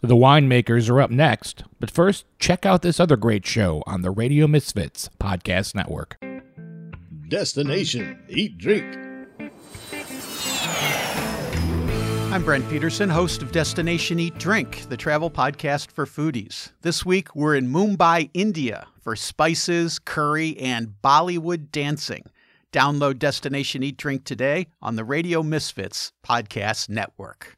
The winemakers are up next, but first, check out this other great show on the Radio Misfits Podcast Network. Destination Eat Drink. I'm Brent Peterson, host of Destination Eat Drink, the travel podcast for foodies. This week, we're in Mumbai, India for spices, curry, and Bollywood dancing. Download Destination Eat Drink today on the Radio Misfits Podcast Network.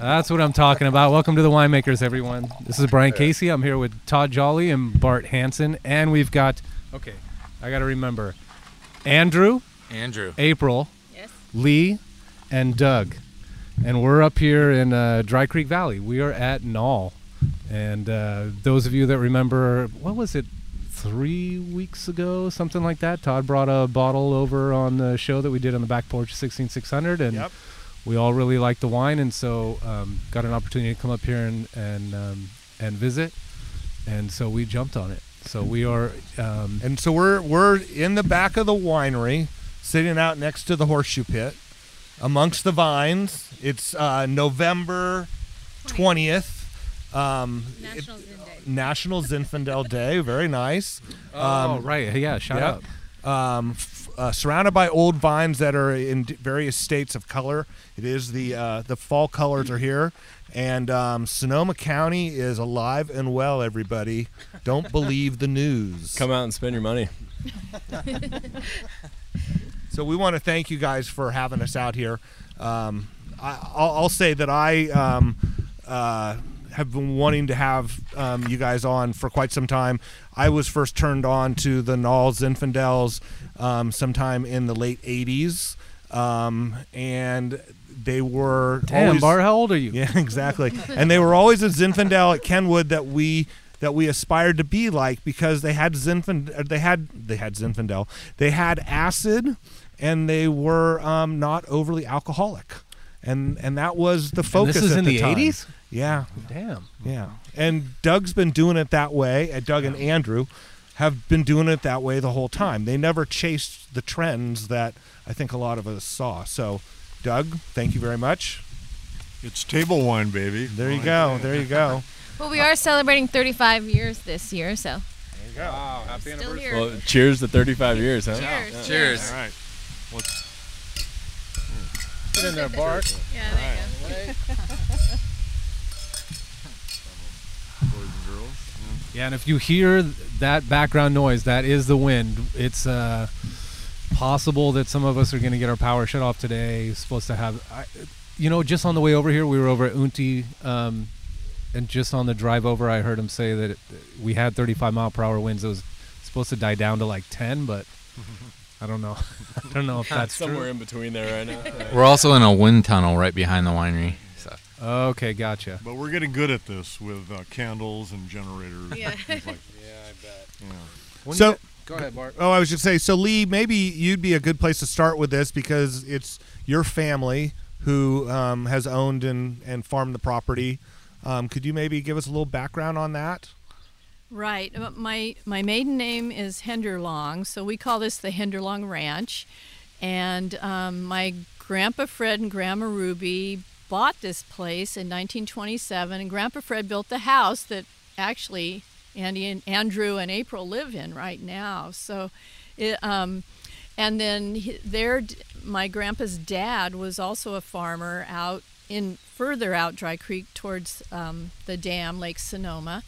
That's what I'm talking about. Welcome to the Winemakers, everyone. This is Brian Casey. I'm here with Todd Jolly and Bart Hanson, and we've got okay. I got to remember Andrew, Andrew, April, Yes. Lee, and Doug, and we're up here in uh, Dry Creek Valley. We are at Nalle, and uh, those of you that remember, what was it? Three weeks ago, something like that. Todd brought a bottle over on the show that we did on the back porch of 16600, and Yep. We all really liked the wine, and so um, got an opportunity to come up here and and um, and visit, and so we jumped on it. So we are, um, And so we're we're in the back of the winery, sitting out next to the horseshoe pit, amongst the vines. It's uh, November twentieth. Um, National Zin Day. National Zinfandel Day. Very nice. oh right, yeah, shout yeah. out. Um, f- uh, surrounded by old vines that are in various states of color. It is the uh, the fall colors are here, and um, Sonoma County is alive and well. Everybody, don't believe the news. come out and spend your money. So we want to thank you guys for having us out here. Um, I, I'll, I'll say that I um, uh, have been wanting to have um, you guys on for quite some time. I was first turned on to the Nalle's Zinfandels um, sometime in the late '80s, um, and they were Damn, always, Bart, how old are you? yeah, exactly. and they were always a Zinfandel at Kenwood that we that we aspired to be like because they had Zinfandel. They had they had Zinfandel. They had acid, and they were um, not overly alcoholic. And and that was the And focus. this is in the, the 80s. Yeah, Damn. yeah. And Doug's been doing it that way. And Doug and Andrew have been doing it that way the whole time. They never chased the trends that I think a lot of us saw. So, Doug, thank you very much. It's table wine, baby. There you go. There you go. Well, we are celebrating 35 years this year, so There you go. Wow, happy still here. Well, cheers to 35 years, huh? Cheers. Cheers. All right. Get in there, Bart. Yeah, there you go. Yeah, and if you hear that background noise, that is the wind. It's uh, possible that some of us are going to get our power shut off today. Supposed to have, I, you know, just on the way over here, we were over at Unti, um, and just on the drive over, I heard him say that it, we had 35 mile per hour winds. It was supposed to die down to like 10, but I don't know. I don't know if that's Somewhere true. in between there right now. We're also in a wind tunnel right behind the winery. So Okay, gotcha. But we're getting good at this with uh, candles and generators. Yeah. And like yeah, I bet. yeah. So, Go ahead, Bart. oh, I was just say, so Lee, maybe you'd be a good place to start with this because it's your family who um, has owned and, and farmed the property. Um, could you maybe give us a little background on that? Right. Uh, My my maiden name is Henderlong, so we call this the Henderlong Ranch. And um, my grandpa Fred and grandma Ruby bought this place in 1927, and Grandpa Fred built the house that actually Andy and Andrew and April live in right now. So, it, um, and then he- their my grandpa's dad was also a farmer out in further out Dry Creek towards um, the dam, Lake Sonoma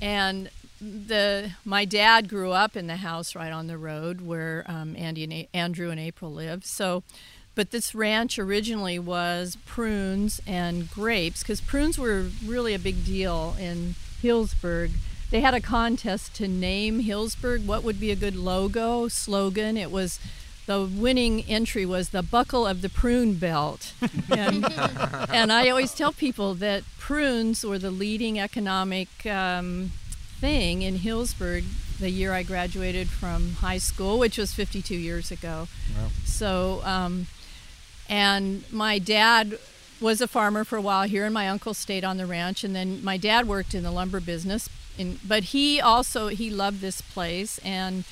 and the my dad grew up in the house right on the road where um, Andy and A- Andrew and April live. So, but this ranch originally was prunes and grapes because prunes were really a big deal in Healdsburg. They had a contest to name Healdsburg what would be a good logo slogan. It was the winning entry was the buckle of the prune belt. and, and I always tell people that prunes were the leading economic um, thing in Healdsburg the year I graduated from high school, which was 52 years ago. Wow. So, um, and my dad was a farmer for a while here, and my uncle stayed on the ranch, and then my dad worked in the lumber business. In, but he also he loved this place, and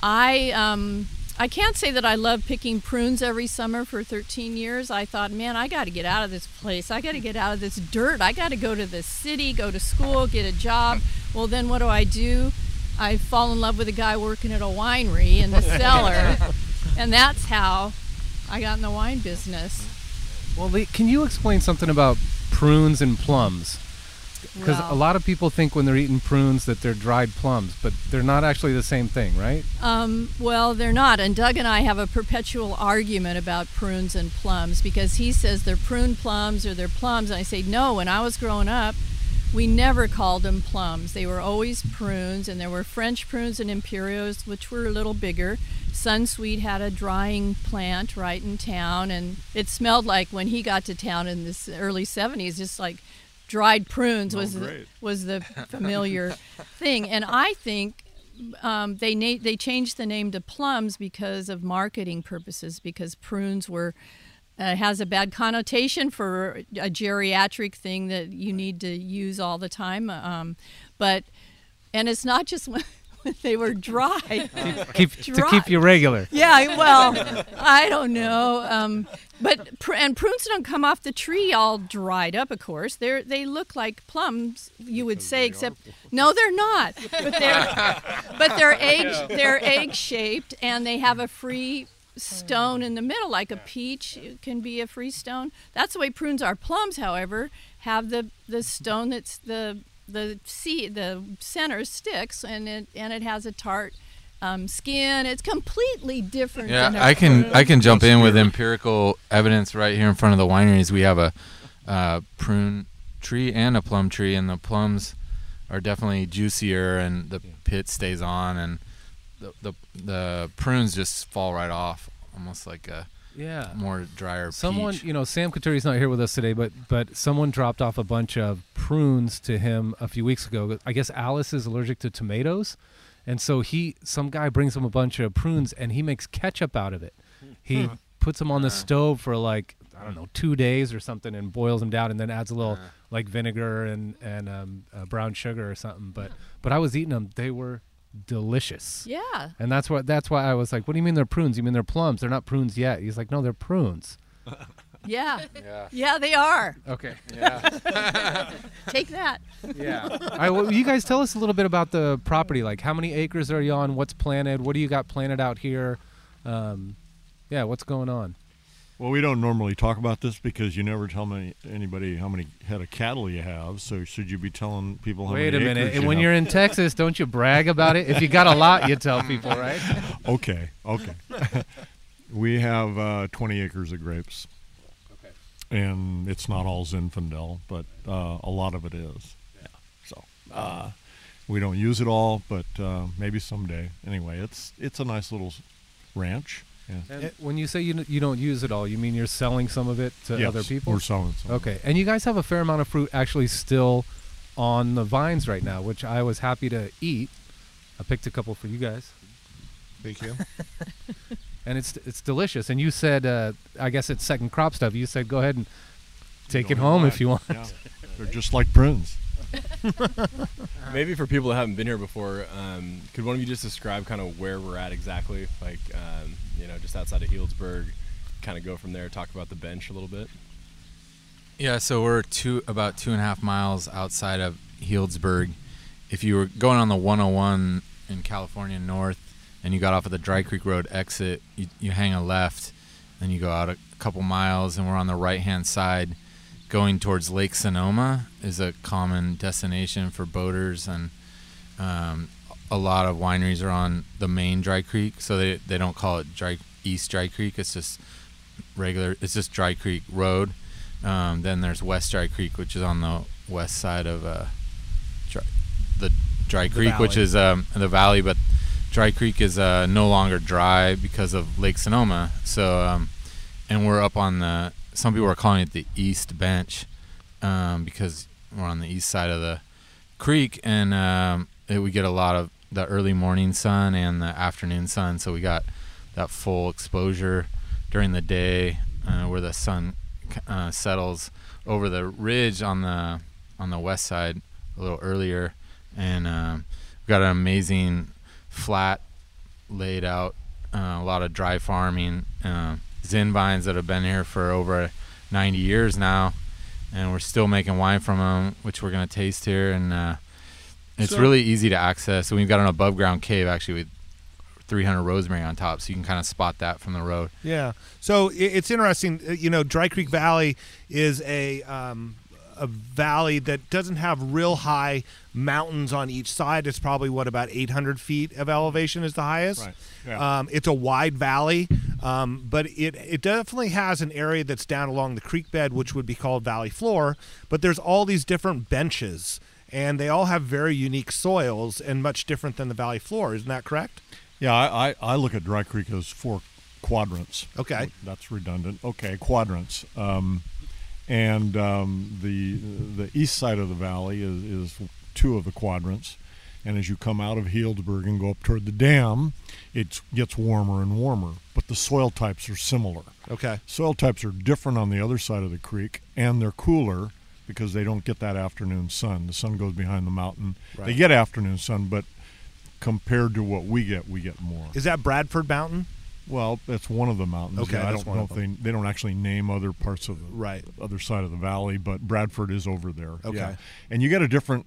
I um, I can't say that I love picking prunes every summer for 13 years. I thought, man, I got to get out of this place. I got to get out of this dirt. I got to go to the city, go to school, get a job. Well, then what do I do? I fall in love with a guy working at a winery in the cellar, and that's how I got in the wine business. Well, can you explain something about prunes and plums? Because Well- a lot of people think when they're eating prunes that they're dried plums, but they're not actually the same thing, right? Um, well, they're not. And Doug and I have a perpetual argument about prunes and plums because he says they're prune plums or they're plums. And I say, no, when I was growing up, we never called them plums. They were always prunes, and there were French prunes and Imperios, which were a little bigger. Sunsweet had a drying plant right in town, and it smelled like when he got to town in the early 70s, just like dried prunes Oh, was the, was the familiar thing. And I think um, they na- they changed the name to plums because of marketing purposes because prunes were uh, has a bad connotation for a geriatric thing that you need to use all the time um, but and it's not just they were dry. Keep to keep you regular. yeah well i don't know um, but pr- and prunes don't come off the tree all dried up of course. They're they look like plums you would say except no they're not. But they're but they're egg they're egg shaped and they have a free stone in the middle like a peach can be a free stone. That's the way prunes are. Plums however have the the stone that's the the seed the center sticks and it and it has a tart um, skin it's completely different Yeah, I can. I can jump in with empirical evidence right here in front of the wineries. We have a uh, prune tree and a plum tree, and the plums are definitely juicier, and the pit stays on, and the the, the prunes just fall right off, almost like a Yeah. more drier. Someone, peach. you know, Sam Coturri's not here with us today, but but someone dropped off a bunch of prunes to him a few weeks ago. I guess Alice is allergic to tomatoes, and so he, some guy brings him a bunch of prunes, and he makes ketchup out of it. He Hmm. puts them on the stove for like I don't know two days or something, and boils them down, and then adds a little like vinegar and and um, uh, brown sugar or something. But but I was eating them; they were delicious. yeah And that's what that's why I was like, "What do you mean they're prunes? You mean they're plums? They're not prunes yet." He's like, "No, they're prunes." yeah Yeah. yeah they are Okay. Yeah. Take that Yeah. All right. Well, you guys tell us a little bit about the property. Like, how many acres are you on? What's planted? What do you got planted out here? Um, yeah. What's going on? Well, we don't normally talk about this because you never tell me, anybody how many head of cattle you have. So should you be telling people how many cattle? Wait a minute. And you when have? you're in Texas, don't you brag about it? If you got a lot, you tell people, right? Okay, okay. we have uh, 20 acres of grapes. Okay. And it's not all Zinfandel, but uh, a lot of it is. Yeah. So uh, we don't use it all, but uh, maybe someday. Anyway, it's it's a nice little ranch. Yeah. And when you say you you don't use it all, you mean you're selling some of it to Yes, other people? We're selling some. Okay. And you guys have a fair amount of fruit actually still on the vines right now, which I was happy to eat. I picked a couple for you guys. Thank you. and it's it's delicious. And you said, uh, I guess it's second crop stuff. You said go ahead and take it home and if you want. Yeah. They're just like prunes. Maybe for people that haven't been here before, um, could one of you just describe kind of where we're at exactly? Like, um, you know, just outside of Healdsburg, kind of go from there, talk about the bench a little bit. Yeah, so we're two about two and a half miles outside of Healdsburg. If you were going on the 101 in California North and you got off at the Dry Creek Road exit, you, you hang a left, then you go out a couple miles, and we're on the right hand side going towards Lake Sonoma is a common destination for boaters and um, a lot of wineries are on the main Dry Creek, so they, they don't call it Dry East Dry Creek. It's just regular. It's just Dry Creek Road. Um, then there's West Dry Creek, which is on the west side of uh, dry, the Dry The Creek, which is um, the valley. But Dry Creek is uh, no longer dry because of Lake Sonoma. So, um, and we're up on the. Some people are calling it the East Bench um, because we're on the east side of the creek, and um, it, we get a lot of the early morning sun and the afternoon sun, so we got that full exposure during the day uh, where the sun uh, settles over the ridge on the on the west side a little earlier, and um, we got an amazing flat laid out, uh, a lot of dry farming, uh, Zin vines that have been here for over 90 years now, and we're still making wine from them, which we're gonna taste here, and uh, it's So- really easy to access. So we've got an above ground cave actually with 300 rosemary on top, so you can kind of spot that from the road. Yeah. So it's interesting. uh, You know, Dry Creek Valley is a um, a valley that doesn't have real high mountains on each side. It's probably what about 800 feet of elevation is the highest. Right. Yeah. Um, it's a wide valley, um, but it it definitely has an area that's down along the creek bed, which would be called valley floor. But there's all these different benches, and they all have very unique soils and much different than the valley floor. Isn't that correct? Yeah, I, I, I look at Dry Creek as four quadrants. Okay. That's redundant. Okay, quadrants. Um, and um, the the east side of the valley is, is two of the quadrants. And as you come out of Healdsburg and go up toward the dam, it gets warmer and warmer. But the soil types are similar. Okay. Soil types are different on the other side of the creek, and they're cooler because they don't get that afternoon sun. The sun goes behind the mountain. They get afternoon sun, but compared to what we get, we get more. Is that Bradford Mountain? Well, that's one of the mountains. Okay, I don't know if they they don't actually name other parts of the Right. other side of the valley, but Bradford is over there. Okay. Yeah. and you get a different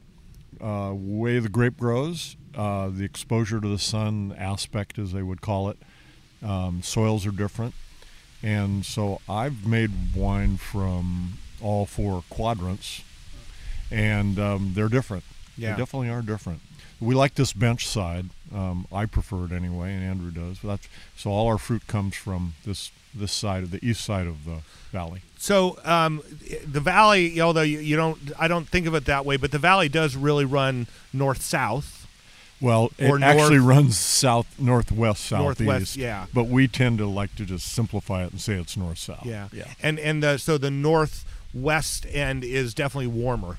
uh, way the grape grows, uh, the exposure to the sun aspect, as they would call it. Um, soils are different, and so I've made wine from all four quadrants, and um, they're different. Yeah. They definitely are different. We like this bench side. Um, I prefer it anyway, and Andrew does. But that's, so all our fruit comes from this this side of the east side of the valley. So um, the valley, although you, you don't, I don't think of it that way, but the valley does really run north south. Well, it Or actually runs south, northwest, southeast. Northwest, yeah. But we tend to like to just simplify it and say it's north south. Yeah, yeah. And and the, so the northwest end is definitely warmer,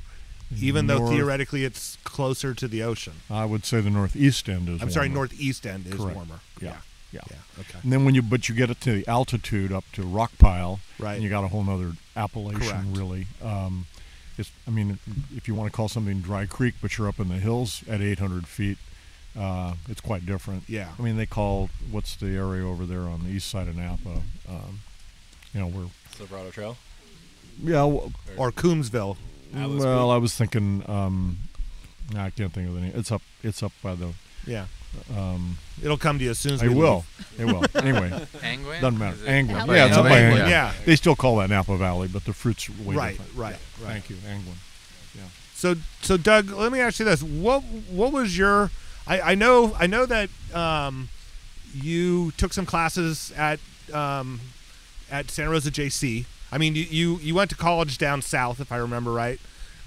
even though theoretically it's closer to the ocean. I would say the northeast end is. I'm sorry, warmer. northeast end is Correct. warmer. Yeah. Yeah. Yeah. Okay. And then when you but you get it to the altitude up to Rockpile, Right. And you got a whole nother appellation Correct. really. Um, it's I mean, if you want to call something Dry Creek, but you're up in the hills at 800 feet, uh, it's quite different. Yeah. I mean, they call what's the area over there on the east side of Napa? Um, you know, where Silverado Trail. yeah. Well, Or Coombsville. Atlas well Peak. I was thinking. Um, nah, I can't think of the name. It's up. It's up by the. Yeah. Um, It'll come to you as soon as I we will. leave. It will. Anyway, Angwin? doesn't matter. Is Angwin. Yeah, it's up by Angwin, Angwin. yeah. They still call that Napa Valley, but the fruit's are way Right, different. right, Yeah. right. Thank you, Angwin. Yeah. So, so Doug, let me ask you this: what what was your? I, I know I know that um, you took some classes at um, at Santa Rosa JC. I mean, you, you you went to college down south, if I remember right.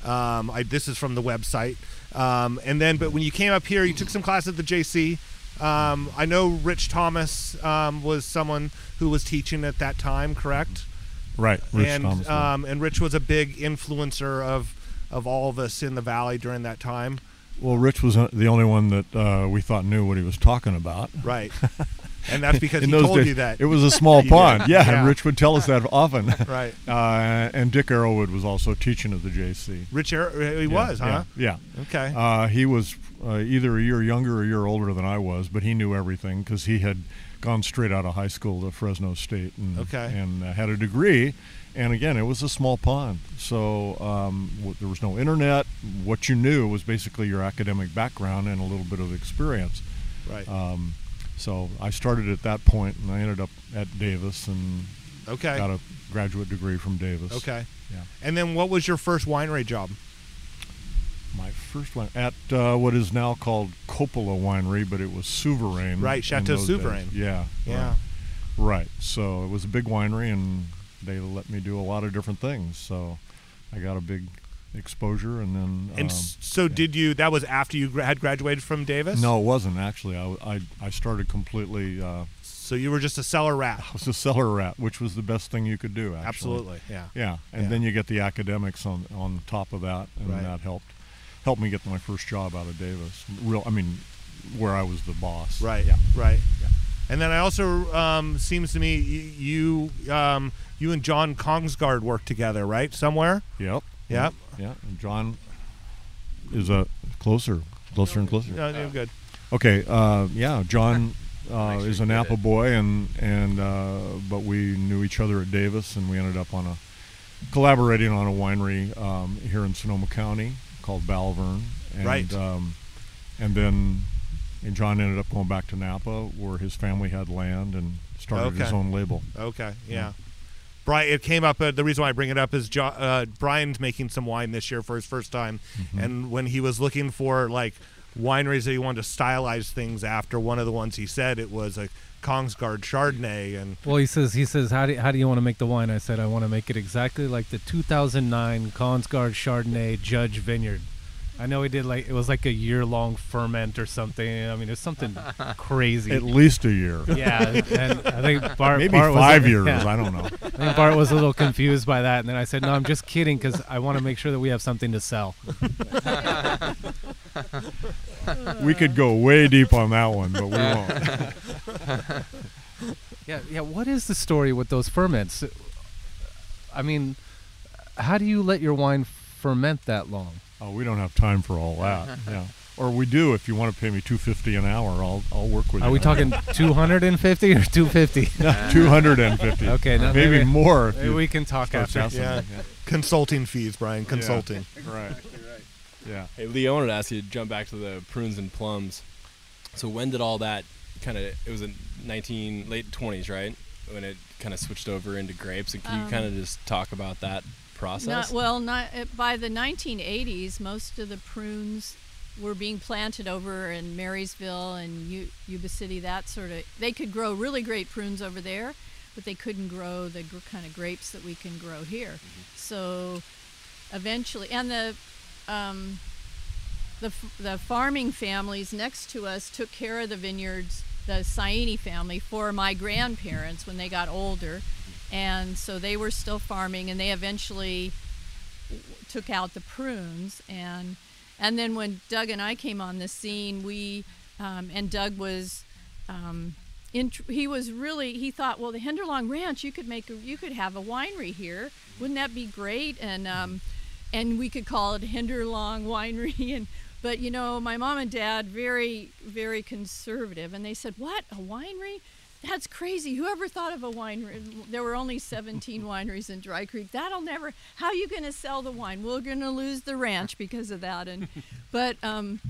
Um, I, this is from the website. Um, and then, but when you came up here, you took some classes at the JC. Um, I know Rich Thomas um, was someone who was teaching at that time, correct? Right. Rich and Thomas. um, and Rich was a big influencer of of all of us in the valley during that time. well, Rich was uh, the only one that uh, we thought knew what he was talking about. Right. and that's because he told days, you that. it was a small pond. Yeah, Yeah. and Rich would tell us that often. Right. Uh, and Dick Arrowood was also teaching at the JC. Rich Ar- he Yeah, was, yeah, huh? Yeah. Okay. Uh, he was uh, either a year younger or a year older than I was, but he knew everything because he had gone straight out of high school to Fresno State and Okay. and uh, had a degree. And again, it was a small pond, so um, w- there was no internet. What you knew was basically your academic background and a little bit of experience. right. Um, so I started at that point, and I ended up at Davis and okay. got a graduate degree from Davis. Okay. Yeah. And then what was your first winery job? My first one at uh, what is now called Coppola Winery, but it was Souverain. Right, Chateau those days. Souverain. Yeah. Yeah. Right. right. So it was a big winery, and they let me do a lot of different things. So I got a big exposure, and then. And um, so did you that was after you had graduated from Davis? no, it wasn't actually. I, I, I started completely. Uh, So you were just a cellar rat. I was a cellar rat, which was the best thing you could do. Actually. Absolutely. Yeah. Yeah, and Yeah. then you get the academics on on top of that, and Right. that helped helped me get my first job out of Davis. Real, I mean, where I was the boss. Right. Yeah. Right. Yeah. And then I also um, seems to me you um, you and John Kongsgaard worked together, right? Somewhere. Yep. Yep. Yeah. And John is a closer, closer and closer. No, no, good. Okay. Uh, yeah. John uh, is a Napa boy, and and uh, but we knew each other at Davis, and we ended up on a collaborating on a winery um, here in Sonoma County called Balverne. And, Right. Um, and then and John ended up going back to Napa, where his family had land, and started his own label. Okay. Yeah. Brian, it came up. Uh, the reason why I bring it up is jo- uh, Brian's making some wine this year for his first time, Mm-hmm. and when he was looking for like wineries that he wanted to stylize things after, one of the ones he said it was a Kongsgaard Chardonnay, and Well, he says he says how do how do you want to make the wine? I said I want to make it exactly like the 2009 Kongsgaard Chardonnay Judge Vineyard. I know he did like it was like a year long ferment or something. I mean, it's something crazy. At least a year. Yeah, and I think Bart Maybe Bart five a- years. yeah. I don't know. I think Bart was a little confused by that, and then I said, "No, I'm just kidding because I want to make sure that we have something to sell." we could go way deep on that one, but we won't. Yeah, yeah. What is the story with those ferments? I mean, how do you let your wine ferment that long? Oh, we don't have time for all that. Yeah. Or we do if you want to pay me two fifty an hour. I'll I'll work with Are you. Are we talking 250 or 250? two hundred and fifty? Okay, now maybe, maybe- more. maybe we can talk start after. asking yeah, consulting fees, Brian. Consulting. Right. Yeah. Hey Lee, I wanted to ask you to jump back to the prunes and plums. So when did all that kind of? It was in 19 late 20s, right? When it kind of switched over into grapes. And can you Um, kind of just talk about that process? Not, well, not, uh, by the 1980s, most of the prunes were being planted over in Marysville and U- Yuba City. That sort of they could grow really great prunes over there, but they couldn't grow the gr- kind of grapes that we can grow here. So eventually, and the um, the f- the farming families next to us took care of the vineyards. The Saini family for my grandparents when they got older, and so they were still farming, and they eventually took out the prunes. And and then when Doug and I came on the scene, we um, and Doug was um, int- he was really he thought well the Henderlong Ranch you could make a, you could have a winery here. Wouldn't that be great? And um, and we could call it Henderlong Winery. And but you know my mom and dad very very conservative. And they said what? A winery that's crazy. Whoever thought of a winery? There were only 17 wineries in Dry Creek. That'll never. How are you going to sell the wine? We're going to lose the ranch because of that. And, but, um,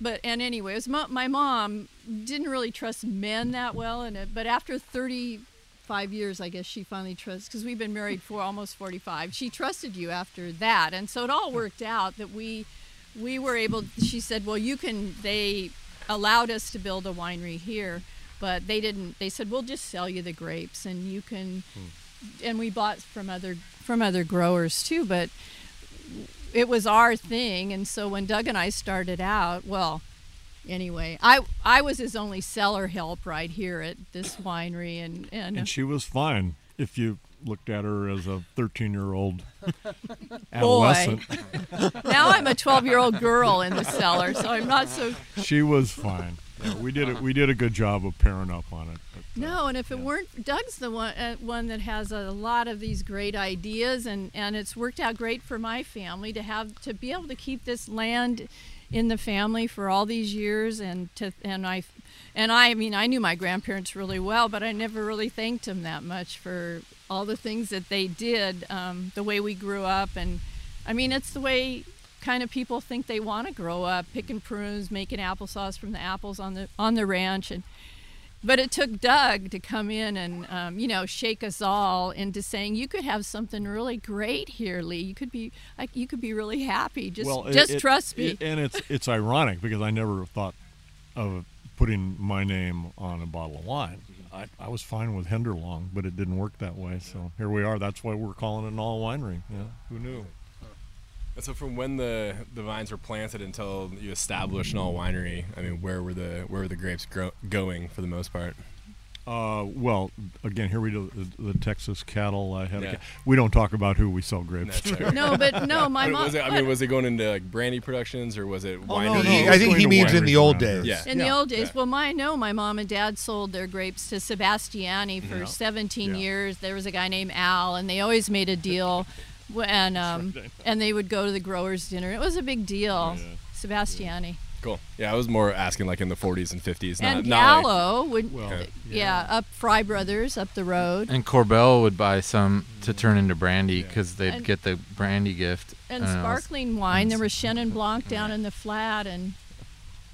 but and anyway, it was my, my mom didn't really trust men that well, and it, but after 35 years, I guess she finally trusts because we've been married for almost 45. She trusted you after that, and so it all worked out that we we were able. She said, "Well, you can." They allowed us to build a winery here but they didn't they said we'll just sell you the grapes and you can hmm. and we bought from other from other growers too but it was our thing and so when Doug and I started out well anyway I I was his only cellar help right here at this winery and and, And she was fine if you looked at her as a 13 year old boy adolescent. now I'm a 12 year old girl in the cellar so I'm not so She was fine. Yeah, we did it. We did a good job of pairing up on it. but, uh, No, and if it weren't Doug's the one uh, one that has a lot of these great ideas, and and it's worked out great for my family to have to be able to keep this land in the family for all these years, and to and I and I, I mean I knew my grandparents really well, but I never really thanked them that much for all the things that they did, um, the way we grew up, and I mean it's the way kind of people think they want to grow up picking prunes making applesauce from the apples on the on the ranch and but it took Doug to come in and um, you know shake us all into saying you could have something really great here, Lee. You could be like you could be really happy. Just well, it- just it- trust me. it- and it's it's ironic because I never thought of putting my name on a bottle of wine. I, I was fine with Henderlong, but it didn't work that way. So here we are. That's why we're calling it an all winery. Yeah, who knew? And so from when the the vines were planted until you established an all winery, I mean, where were the where were the grapes grow, going for the most part? Uh, well, again, here we do the, the Texas cattle. I have. Yeah. We don't talk about who we sell grapes That's to. right. No, but no, my mom. was it, I mean, was it going into like brandy productions or was it Oh, wine? no, no, I think he means in the old days. Yeah. In the old days, Yeah. well, my I know my mom and dad sold their grapes to Sebastiani for Yeah. 17 Yeah. years. There was a guy named Al, and they always made a deal, w- and um, and they would go to the growers' dinner. It was a big deal. Yeah. Sebastiani Cool. Yeah, I was more asking like in the 40s and 50s, not and not like, would, Well, yeah. yeah. up Frei Brothers up the road, And Korbel would buy some to turn into brandy because they'd And- get the brandy gift. and sparkling wine. There was Chenin Blanc down in the flat, and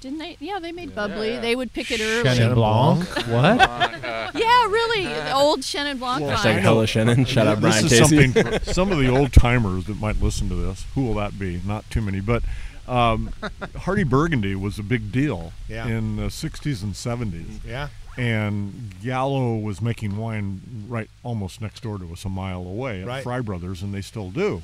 didn't they? Yeah, they made bubbly. They would pick it early. Chenin Blanc. what? Yeah, really, the old Chenin Blanc Well, vine. Hashtag Hella Shannon. Shout out this Brian is Casey. something for some of the old timers that might listen to this. Who will that be? Not too many, but um, Hearty Burgundy was a big deal Yeah. in the 60s and 70s. Yeah. And Gallo was making wine right almost next door to us, a mile away at Right. Frei Brothers, and they still do.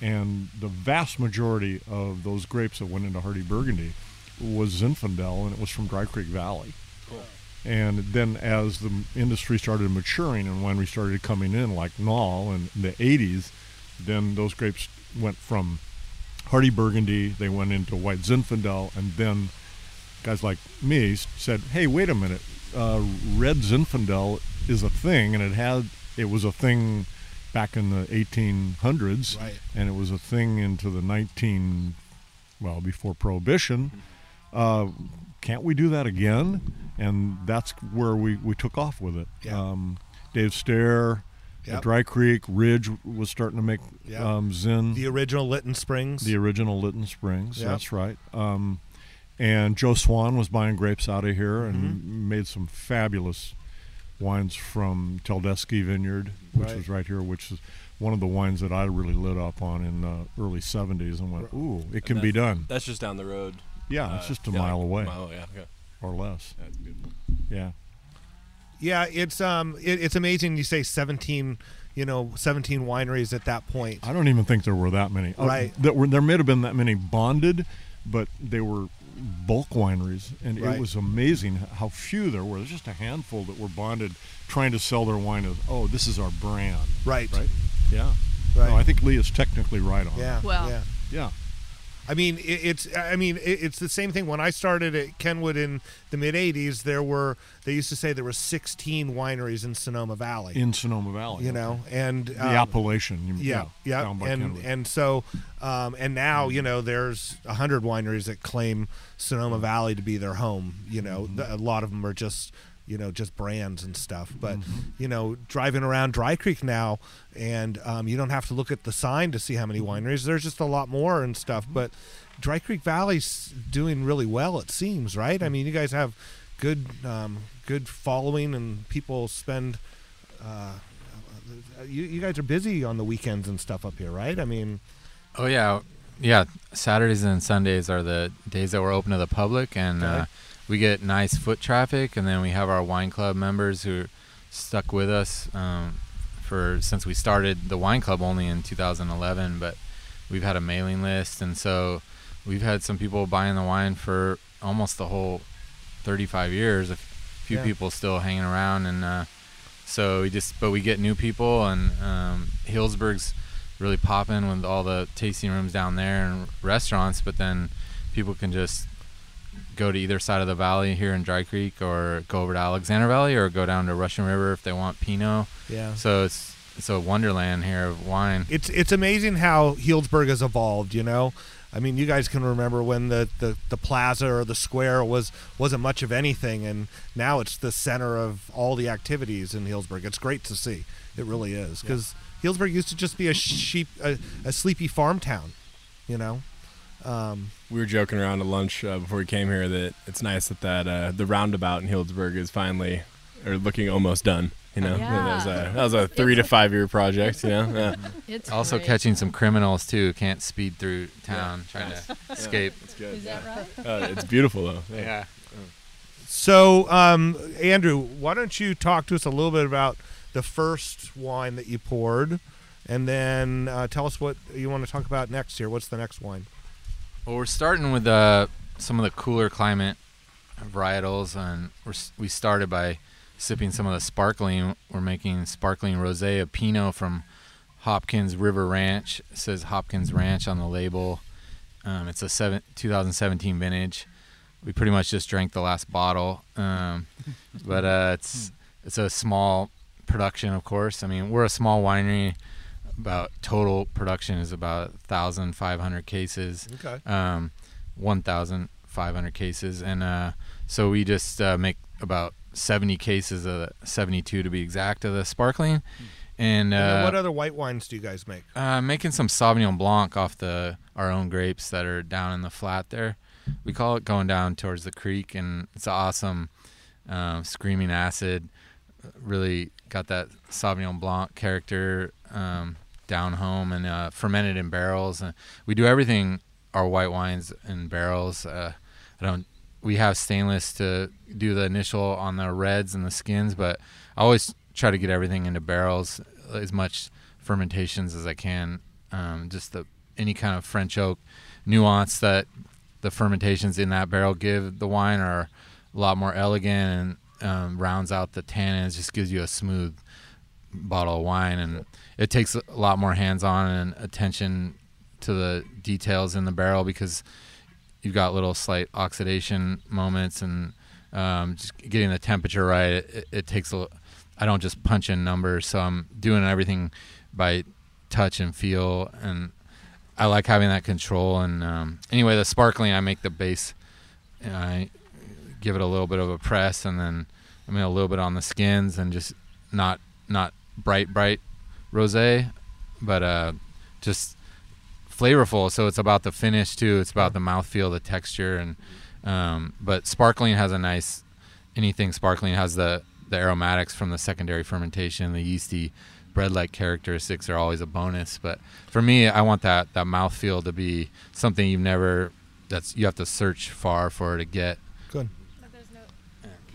And the vast majority of those grapes that went into Hearty Burgundy was Zinfandel, and it was from Dry Creek Valley. Cool. And then as the industry started maturing and wineries started coming in, like Nalle in the 80s, then those grapes went from Hearty Burgundy, they went into White Zinfandel, and then guys like me said, "Hey, wait a minute, uh, Red Zinfandel is a thing, and it had it was a thing back in the 1800s, Right. and it was a thing into the 19 well before Prohibition. Uh, can't we do that again?" And that's where we, we took off with it. Yeah. Um, Dave Stare, Yep. Dry Creek, Ridge was starting to make Yep. um, Zin. The original Lytton Springs. The original Lytton Springs. Yep. That's right. Um, and Joe Swan was buying grapes out of here and Mm-hmm. made some fabulous wines from Teldeschi Vineyard, which Right. was right here, which is one of the wines that I really lit up on in the early 70s and went, ooh, it can be done. That's just down the road. Yeah, it's Uh, just a yeah, mile like away Mile, yeah, okay. or less. That's good. Yeah. Yeah, it's um, it, it's amazing. You say seventeen, you know, seventeen wineries at that point. I don't even think there were that many. Uh, Right. that were, there may have been that many bonded, but they were bulk wineries, and Right. it was amazing how few there were. There's just a handful that were bonded, trying to sell their wine as, oh, this is our brand. Right. Right. Yeah. Right. No, I think Lee is technically right on. Yeah. Well- yeah. Yeah. I mean, it's. I mean, it's the same thing. When I started at Kenwood in the mid '80s, there were. They used to say there were 16 wineries in Sonoma Valley. In Sonoma Valley. you know, and The um, appellation. you- yeah, yeah, by and Kenwood. and so, um, and now you know, there's a hundred wineries that claim Sonoma Valley to be their home. You know, Mm-hmm. a lot of them are just you know just brands and stuff. But Mm-hmm. you know, driving around Dry Creek now, and um, you don't have to look at the sign to see how many Mm-hmm. wineries. There's just a lot more and stuff. But Dry Creek Valley's doing really well. It seems right. I mean, you guys have good um, good following, and people spend. Uh, you, you guys are busy on the weekends and stuff up here, right? I mean, Oh yeah, yeah. Saturdays and Sundays are the days that we're open to the public, and Okay. uh, we get nice foot traffic. And then we have our wine club members who stuck with us um, for since we started the wine club only in 2011, but we've had a mailing list, and so we've had some people buying the wine for almost the whole 35 years. A few Yeah. people still hanging around, and uh, so we just but we get new people, and um, Healdsburg's really popping with all the tasting rooms down there and restaurants, but then people can just go to either side of the valley here in Dry Creek or go over to Alexander Valley or go down to Russian River if they want Pinot. yeah. So it's it's a wonderland here of wine. It's it's amazing how Healdsburg has evolved. You know, I mean, you guys can remember when the, the, the plaza or the square was wasn't much of anything, and now it's the center of all the activities in Healdsburg. It's great to see. It really is because Healdsburg used to just be a sheep, a, a sleepy farm town. You know. Um, We were joking around at lunch uh, before we came here that it's nice that that uh, the roundabout in Healdsburg is finally or looking almost done. You know, that was a that was a three to five year project. You know, yeah. It's Also great. catching some criminals too who can't speed through town trying to escape. it's good. Is that right? Uh, it's beautiful though. Yeah. so, um, Andrew, why don't you talk to us a little bit about the first wine that you poured, and then uh, tell us what you want to talk about next here. What's the next wine? Well, we're starting with uh, some of the cooler climate varietals, and we're, we started by sipping some of the sparkling. We're making sparkling rosé of Pinot from Hopkins River Ranch. It says Hopkins Ranch on the label. Um, it's a seven, 2017 vintage. We pretty much just drank the last bottle, um, but uh, it's it's a small production, of course. I mean, we're a small winery. About total production is about 1,500 cases. Okay. Um, 1,500 cases, and uh, so we just uh, make about 70 cases of the 72 to be exact of the sparkling, and, uh, what other white wines do you guys make? uh, making some Sauvignon Blanc off the our own grapes that are down in the flat there. We call it going down towards the creek, and it's awesome. Um, screaming acid, really got that Sauvignon Blanc character um, down home, and uh, fermented in barrels. And we do everything our white wines in barrels. Uh, I don't. We have stainless to do the initial on the reds and the skins, but I always try to get everything into barrels as much fermentations as I can. Um, just the any kind of French oak nuance that the fermentations in that barrel give the wine are a lot more elegant and um, rounds out the tannins. Just gives you a smooth bottle of wine, and it takes a lot more hands-on and attention to the details in the barrel because you've got little slight oxidation moments and um, just getting the temperature right. It, it takes a. I don't just punch in numbers, so I'm doing everything by touch and feel, and I like having that control. And um, anyway, the sparkling, I make the base. And I give it a little bit of a press, and then I mean a little bit on the skins, and just not not bright bright rosé, but uh, just flavorful. So it's about the finish too. It's about the mouthfeel, the texture, and um, but sparkling has a nice. Anything sparkling has the the aromatics from the secondary fermentation, the yeasty bread-like characteristics are always a bonus. But for me, I want that that mouthfeel to be something you've never. That's you have to search far for to get. Good.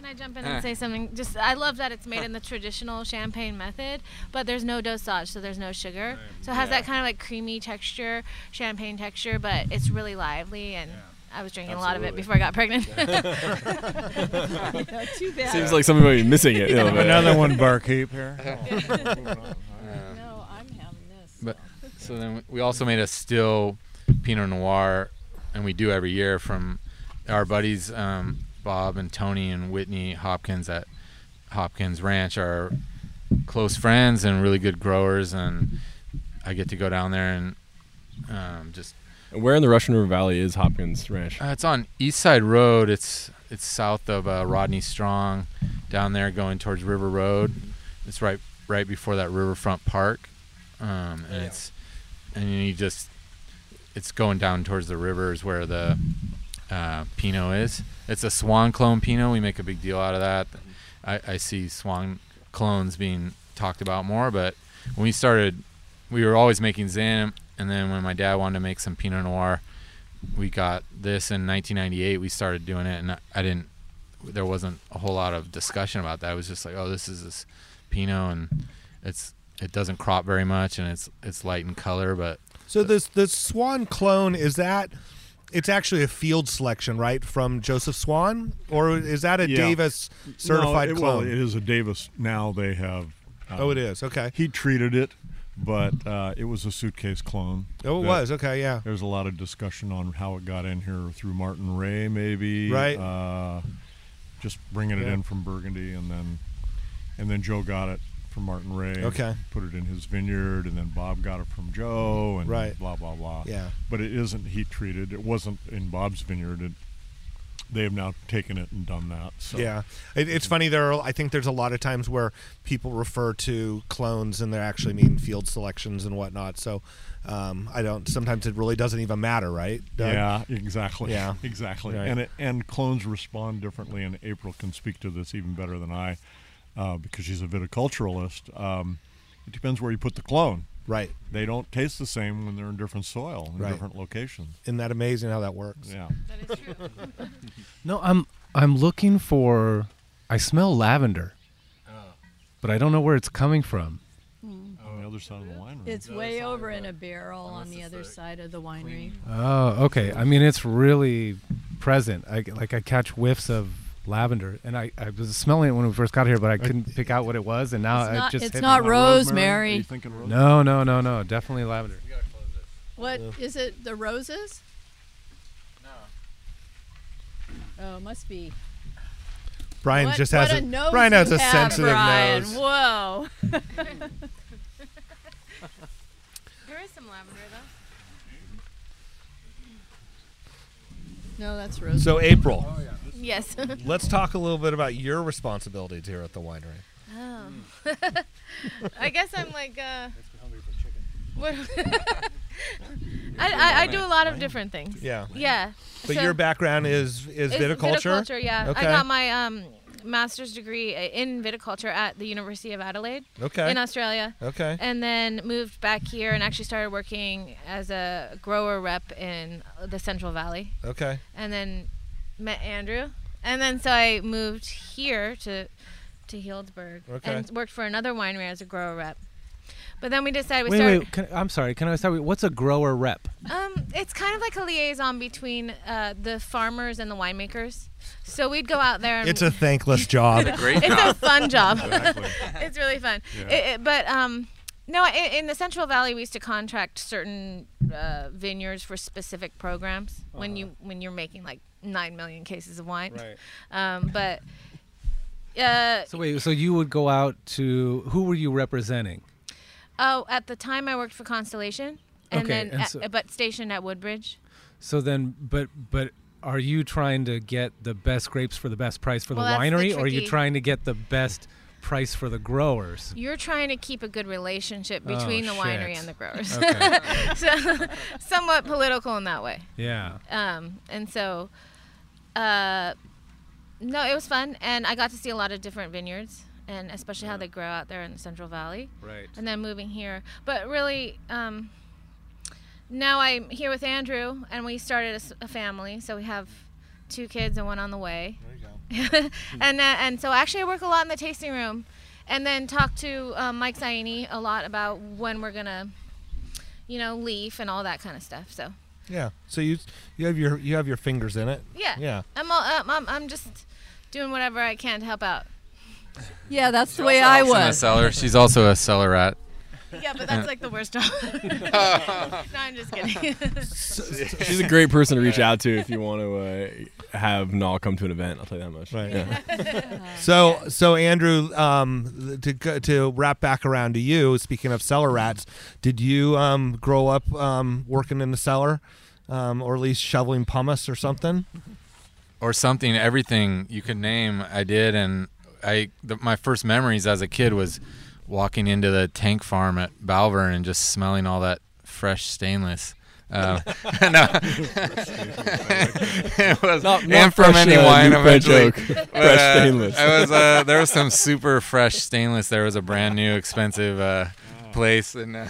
Can I jump in and say something? Just I love that it's made in the traditional champagne method, but there's no dosage, so there's no sugar. So it has that kind of like creamy texture, champagne texture, but it's really lively and I was drinking a lot of it before I got pregnant. Yeah, too bad. Seems like somebody might be missing it. a little bit. Another one, barkeep here. no, I'm having this. But so then we also made a still Pinot Noir, and we do every year from our buddies um, Bob and Tony and Whitney Hopkins at Hopkins Ranch are close friends and really good growers, and I get to go down there and um, just. And where in the Russian River Valley is Hopkins Ranch? Uh, it's on East Side Road. It's it's south of uh, Rodney Strong, down there going towards River Road. It's right right before that Riverfront Park, um, and it's and you just it's going down towards the rivers where the uh, Pinot is. It's a Swan clone Pinot. We make a big deal out of that. I, I see Swan clones being talked about more, but when we started, we were always making Zin, and then when my dad wanted to make some Pinot Noir, we got this in 1998. We started doing it, and I didn't. There wasn't a whole lot of discussion about that. It was just like, oh, this is this Pinot, and it's it doesn't crop very much, and it's it's light in color, but So this the Swan clone is that it's actually a field selection, right, from Joseph Swan, or is that a Yeah. Davis certified no, it, clone? Well, it is a Davis. Now they have. um, Oh, it is. Okay. He treated it, but uh, it was a suitcase clone. Oh, it was. Okay, yeah. There's a lot of discussion on how it got in here through Martin Ray, maybe. Right. Uh, just bringing it Yeah. in from Burgundy, and then and then Joe got it from Martin Ray. Okay. Put it in his vineyard, and then Bob got it from Joe, and Right. blah blah blah. Yeah. But it isn't heat treated. It wasn't in Bob's vineyard. It, they have now taken it and done that. So. Yeah, it, it's funny. There, are, I think there's a lot of times where people refer to clones and they actually mean field selections and whatnot. So, um, I don't. Sometimes it really doesn't even matter, right? Doug? Yeah, exactly. Yeah. exactly. Right. And it, and clones respond differently, and April can speak to this even better than I, uh, because she's a viticulturalist. Um, it depends where you put the clone. Right. They don't taste the same when they're in different soil, in Right. different locations. Isn't that amazing how that works? Yeah. that is true. No, I'm I'm looking for. I smell lavender, but I don't know where it's coming from. On the other side of the wine room. It's way over in a barrel on the other side of the winery. Oh, okay. I mean, it's really present. I like I catch whiffs of lavender, and I, I was smelling it when we first got here, but I couldn't pick out what it was, and now It's it not- just it's not me. rosemary. Are you thinking rosemary? No, no, no, no, definitely lavender. What is it? The roses? No. Oh, it must be. Brian what, just what has a, nose Brian has you a have, sensitive Brian. nose. Whoa. There is some lavender though. no, that's rose. So April, oh, Yes. let's talk a little bit about your responsibilities here at the winery. oh. I guess I'm like. Uh, what? I, I, I do a lot of different things. Yeah. Yeah. But So- your background is is viticulture. Viticulture, yeah. Okay. I got my um, master's degree in viticulture at the University of Adelaide Okay. in Australia. Okay. And then moved back here and actually started working as a grower rep in the Central Valley. Okay. And then met Andrew. And then so I moved here to to Healdsburg Okay. and worked for another winery as a grower rep. But then we decided we wait, started. wait. Can, I'm sorry. Can I start? with- What's a grower rep? Um, it's kind of like a liaison between uh, the farmers and the winemakers. So we'd go out there. And It's a thankless job. it's a fun job. Exactly. it's really fun. Yeah. It- it- but um, no, in, in the Central Valley, we used to contract certain uh, vineyards for specific programs when you when you're making like nine million cases of wine. Right. Um, but uh, So wait. So you would go out to who were you representing? oh, at the time I worked for Constellation, and Okay, then and at- so- but stationed at Woodbridge. So then, but but are you trying to get the best grapes for the best price for Well, the that's the winery, or are you trying to get the best price for the growers? You're trying to keep a good relationship Oh, between the winery shit. and the growers. Okay. so, somewhat political in that way. Yeah. Um, and so, uh, no, it was fun, and I got to see a lot of different vineyards, and especially how they grow out there in the Central Valley. Right. And then moving here, but really, um, now I'm here with Andrew, and we started a family. So we have two kids and one on the way. There you go. and uh, and so actually, I work a lot in the tasting room, and then talk to um, Mike Zaini a lot about when we're gonna, you know, leaf and all that kind of stuff. So. Yeah. So you you have your you have your fingers in it. Yeah. Yeah. I'm all, um, I'm I'm just doing whatever I can to help out. Yeah, that's the way I helps in the was. cellar. She's also a cellar rat. Yeah, but that's like the worst job. no, I'm just kidding. She's a great person to reach out to if you want to uh, have Nalle come to an event. I'll tell you that much. Right. Yeah. So so Andrew, um, to to wrap back around to you. Speaking of cellar rats, did you um, grow up um, working in the cellar, um, or at least shoveling pumice or something? or something everything you could name i did and i the, my first memories as a kid was walking into the tank farm at Balverne and just smelling all that fresh stainless uh, no. it was Not- not and from any uh, wine new eventually. oak. But, Fresh uh, stainless. I was uh, there was some super fresh stainless. There was a brand new expensive uh, place and uh,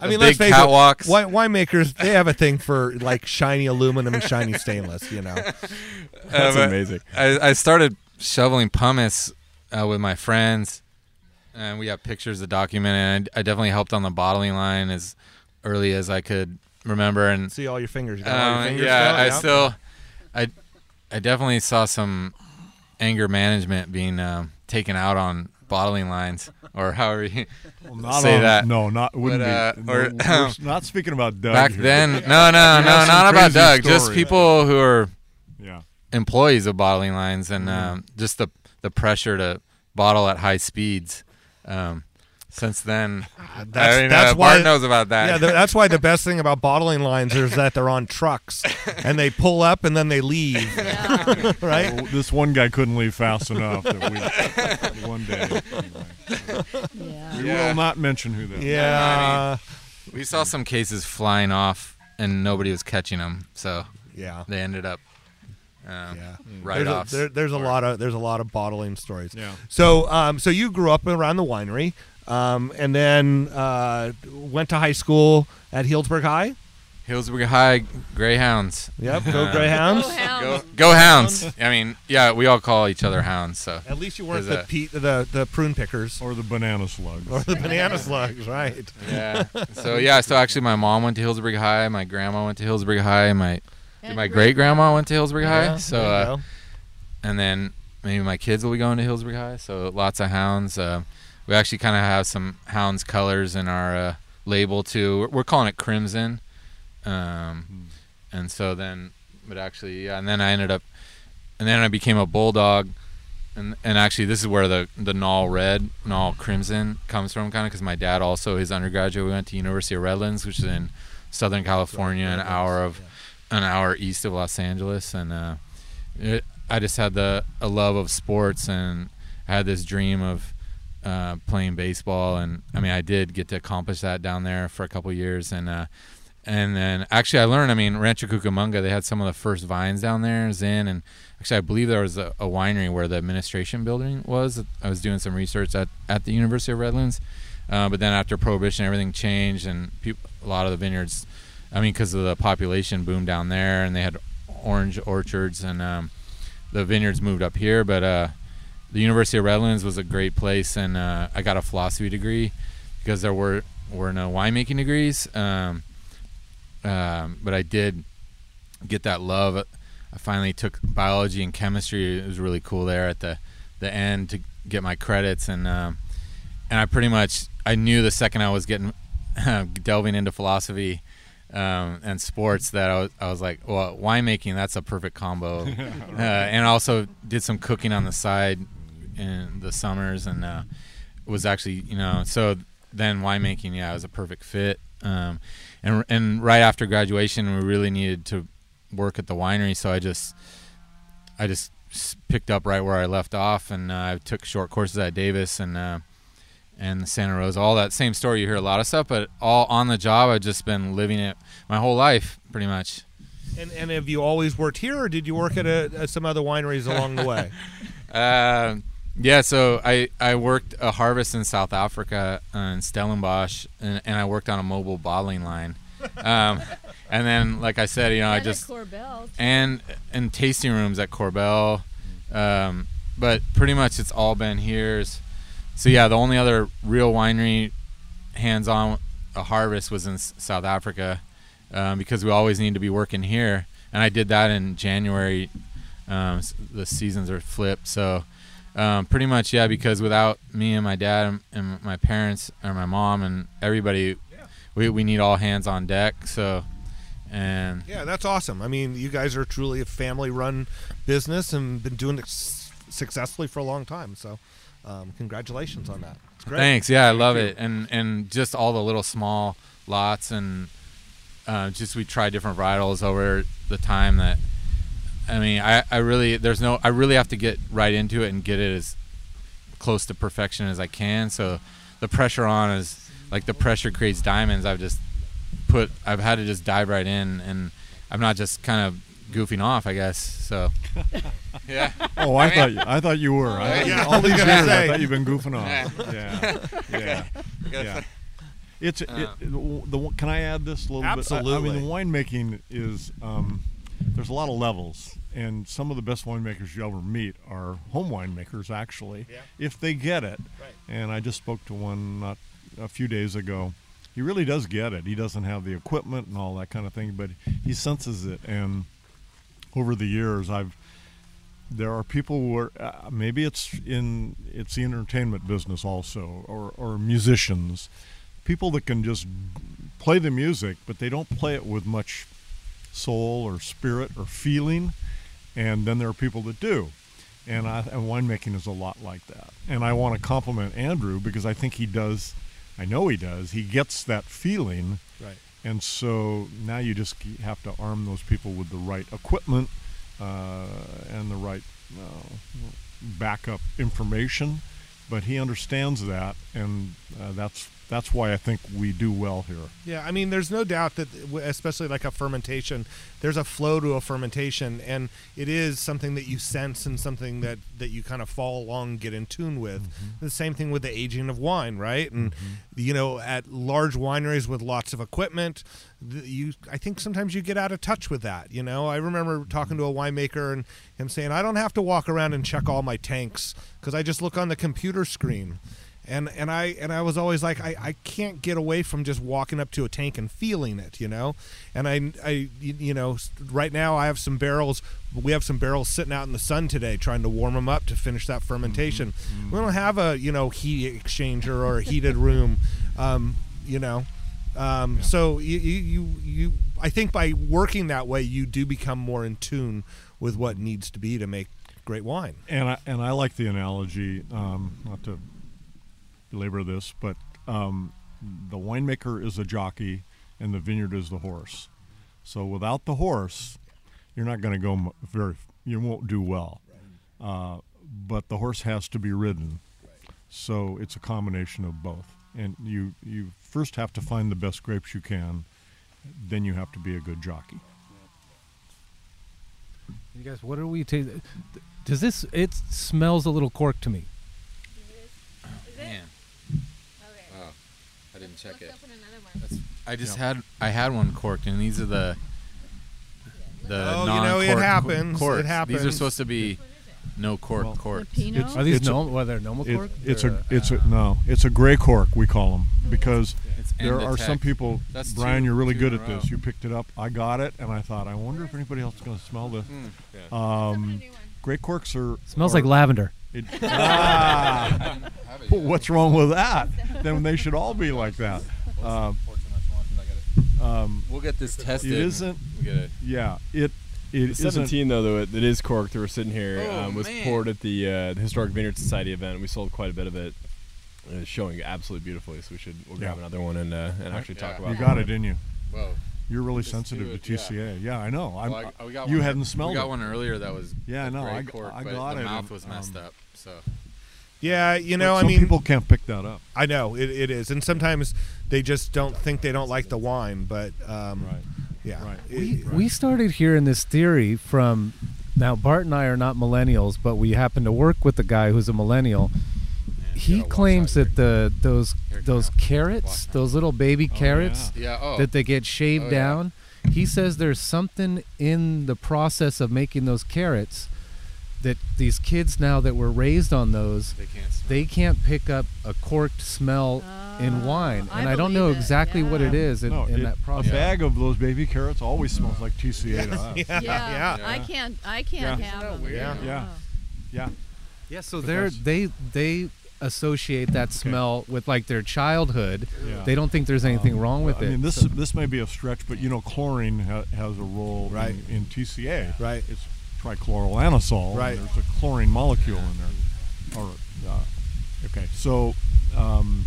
I a mean, big let's face catwalks. it. Wine, winemakers they have a thing for like shiny aluminum and shiny stainless. You know. Uh, amazing. I, I started shoveling pumice uh, with my friends, and we have pictures to document. And I, I definitely helped on the bottling line as early as I could remember. And See all your fingers. You got all your um, fingers yeah? I still, I, I definitely saw some anger management being um, taken out on bottling lines, or however you not say on- that. no, not- wouldn't but, be. uh, or No, we're not speaking about Doug Back here. then, no, no, no, not about Doug. Just people who are Yeah. employees of bottling lines, and Mhm. um, just the the pressure to bottle at high speeds. Um, since then, That's, I mean, that's uh, why Bart knows about that. Yeah, that's why the best thing about bottling lines is that they're on trucks and they pull up and then they leave. right? Well, this one guy couldn't leave fast enough that we one day. Yeah. We Yeah. will not mention who that. Yeah. we saw some cases flying off, and nobody was catching them. So Yeah. they ended up um, Yeah. right there's off. A, there, there's a lot of there's a lot of bottling stories. Yeah. So um, so you grew up around the winery, um, and then uh, went to high school at Healdsburg High. Healdsburg High Greyhounds. Yep, go Greyhounds. Go Go, Hounds. go Hounds. I mean, yeah, we all call each other Hounds. So At least you weren't the a- pe- the the prune pickers or the banana slugs or the banana slugs, right? yeah. So yeah, so actually, my mom went to Healdsburg High. My grandma went to Healdsburg High. My And my great- grandma went to Healdsburg High. So uh, and then maybe my kids will be going to Healdsburg High. So lots of hounds. Uh, we actually kind of have some hounds colors in our uh, label too. We're, we're, calling it crimson. Um, hmm. And so then, but actually, yeah. And then I ended up, and then I became a bulldog. And, and actually, this is where the the Nalle Red, Nalle Crimson comes from, kind of, because my dad also his undergraduate we went to University of Redlands, which is in Southern California, an hour of an hour east of Los Angeles, and uh, it, I just had the a love of sports, and I had this dream of uh, playing baseball, and I mean, I did get to accomplish that down there for a couple years, and uh, and then actually I learned. I mean, Rancho Cucamonga, they had some of the first vines down there, Zin, and actually I believe there was a, a, winery where the administration building was. I was doing some research at at the University of Redlands, uh, but then after Prohibition, everything changed, and a lot of the vineyards, I mean, because of the population boom down there, and they had orange orchards, and um, the vineyards moved up here, but uh, the University of Redlands was a great place, and uh, I got a philosophy degree because there were were no winemaking degrees. Um, um, but I did get that love. I finally took biology and chemistry. It was really cool there at the the end to get my credits, and um, and I pretty much I knew the second I was getting delving into philosophy um, and sports that I was, I was like, well, winemaking that's a perfect combo, uh, and also did some cooking on the side in the summers and uh, was actually you know so then winemaking yeah was a perfect fit. Um, and and right after graduation we really needed to work at the winery so I just I just picked up right where I left off and uh, I took short courses at Davis and uh, and Santa Rosa all that same story you hear a lot of stuff but all on the job I've just been living it my whole life pretty much and, and have you always worked here, or did you work at, a, at some other wineries along the way? uh, yeah, so I, I worked a harvest in South Africa uh, in Stellenbosch, and, and I worked on a mobile bottling line. Um, and then, like I said, you know, and I just Korbel, and and tasting rooms at Korbel, um, but pretty much it's all been here. So yeah, the only other real winery hands-on a harvest was in South Africa, um, because we always need to be working here, and I did that in January. Um, the seasons are flipped, so um, pretty much, yeah. Because without me and my dad and my parents or my mom and everybody, yeah. we we need all hands on deck. So, and yeah, that's awesome. I mean, you guys are truly a family-run business and been doing it successfully for a long time. So, um, congratulations on that. Thanks. Yeah, I love it, and and just all the little small lots and uh, just we try different varietals over the time that I mean, I, I really there's no I really have to get right into it and get it as close to perfection as I can. So the pressure on is like the pressure creates diamonds. I've just put I've had to just dive right in and I'm not just kind of goofing off, I guess. So yeah. Oh, I thought you, I thought you were. I, yeah, all these years, I thought you've been goofing off. Yeah, yeah, yeah. yeah. It's it, uh. the, can I add this a little absolutely. bit? I, I mean, the winemaking is um, there's a lot of levels, and some of the best winemakers you ever meet are home winemakers, actually, yeah. if they get it. Right. And I just spoke to one not a few days ago. He really does get it. He doesn't have the equipment and all that kind of thing, but he senses it. And over the years, I've there are people who are uh, maybe it's in it's the entertainment business also, or or musicians, people that can just play the music, but they don't play it with much soul or spirit or feeling, and then there are people that do. And, I, and winemaking is a lot like that. And I want to compliment Andrew because I think he does, I know he does, he gets that feeling. Right. And so now you just have to arm those people with the right equipment uh, and the right uh, backup information. But he understands that, and uh, that's that's why I think we do well here. Yeah, I mean, there's no doubt that, especially like a fermentation, there's a flow to a fermentation, and it is something that you sense and something that that you kind of fall along, get in tune with. Mm-hmm. The same thing with the aging of wine, right? And mm-hmm. you know, at large wineries with lots of equipment, you I think sometimes you get out of touch with that. You know, I remember talking to a winemaker and him saying, "I don't have to walk around and check all my tanks because I just look on the computer screen." And and I and I was always like I, I can't get away from just walking up to a tank and feeling it, you know. And I I you know right now I have some barrels. We have some barrels sitting out in the sun today, trying to warm them up to finish that fermentation. We don't have a you know heat exchanger or a heated room, um, you know. Um, So you, you you you I think by working that way, you do become more in tune with what needs to be to make great wine. And I and I like the analogy, um, not to belabor this, but um, the winemaker is a jockey, and the vineyard is the horse. So without the horse, you're not going to go very. You won't do well. Uh, but the horse has to be ridden. So it's a combination of both. And you you first have to find the best grapes you can. Then you have to be a good jockey. You guys, what are we tasting? Does this? It smells a little cork to me. Man. Oh, I didn't check it. open another one. That's, I just had I had one corked, and these are the the Oh, you know, it non-corked happens. It corks. These are supposed to be no cork Well, cork. It's- Are these it's a- no? Whether normal It- cork? it's a it's a no it's a gray cork we call them because It's there are some people That's Brian two- you're really good at this you picked it up I got it and I thought I wonder if anybody else is going to smell this Mm, yeah. Um, gray corks are smells are- like lavender. it, ah, what's wrong with that then they should all be like that um, um, We'll get this tested. it isn't get it. yeah it The it isn't 17 though, though it, it is corked. That we're sitting here Oh, um, was man. poured at the, uh, the Historic Vineyard Society event. We sold quite a bit of it. It's showing absolutely beautifully. So we should we'll grab Yeah. another one and uh, and actually talk Yeah. about. you got wine. it didn't you Whoa. you're really Just sensitive do to it, yeah. TCA yeah, I know I'm, Well, I- we got you one- hadn't smelled We got one earlier that was Yeah, I a know. gray I g- cork, I but got the it, mouth and, was messed um, up. So Yeah, you know, But I some mean, people can't pick that up I know it, it is, and sometimes they just don't think they don't like the wine, but um, right yeah, Right. It- We, we started hearing this theory from now Bart and I are not millennials, but we happen to work with a guy who's a millennial. you He claims that the those those carrots, those little baby Oh, carrots here- yeah. Oh. that they get shaved Oh, yeah. down. He says there's something in the process of making those carrots that these kids now that were raised on those they can't. Smell. they can't pick up a corked smell in Ah, wine, and I don't know believe it, exactly what it is in, no, in it- that a bag of those baby carrots always smells like TCA to us. yeah, Yeah, yeah, I can't. I can't Yeah. have them. weird? Yeah. Yeah. Yeah. Yeah, so they're they they associate that smell with like their childhood. Yeah. They don't think there's anything Um, wrong with I it. mean, this so- this may be a stretch, but you know, chlorine ha- has a role Right. in, in TCA. Right. It's trichloroanisole. and Right. There's a chlorine molecule in there. Or, uh, okay. So, um,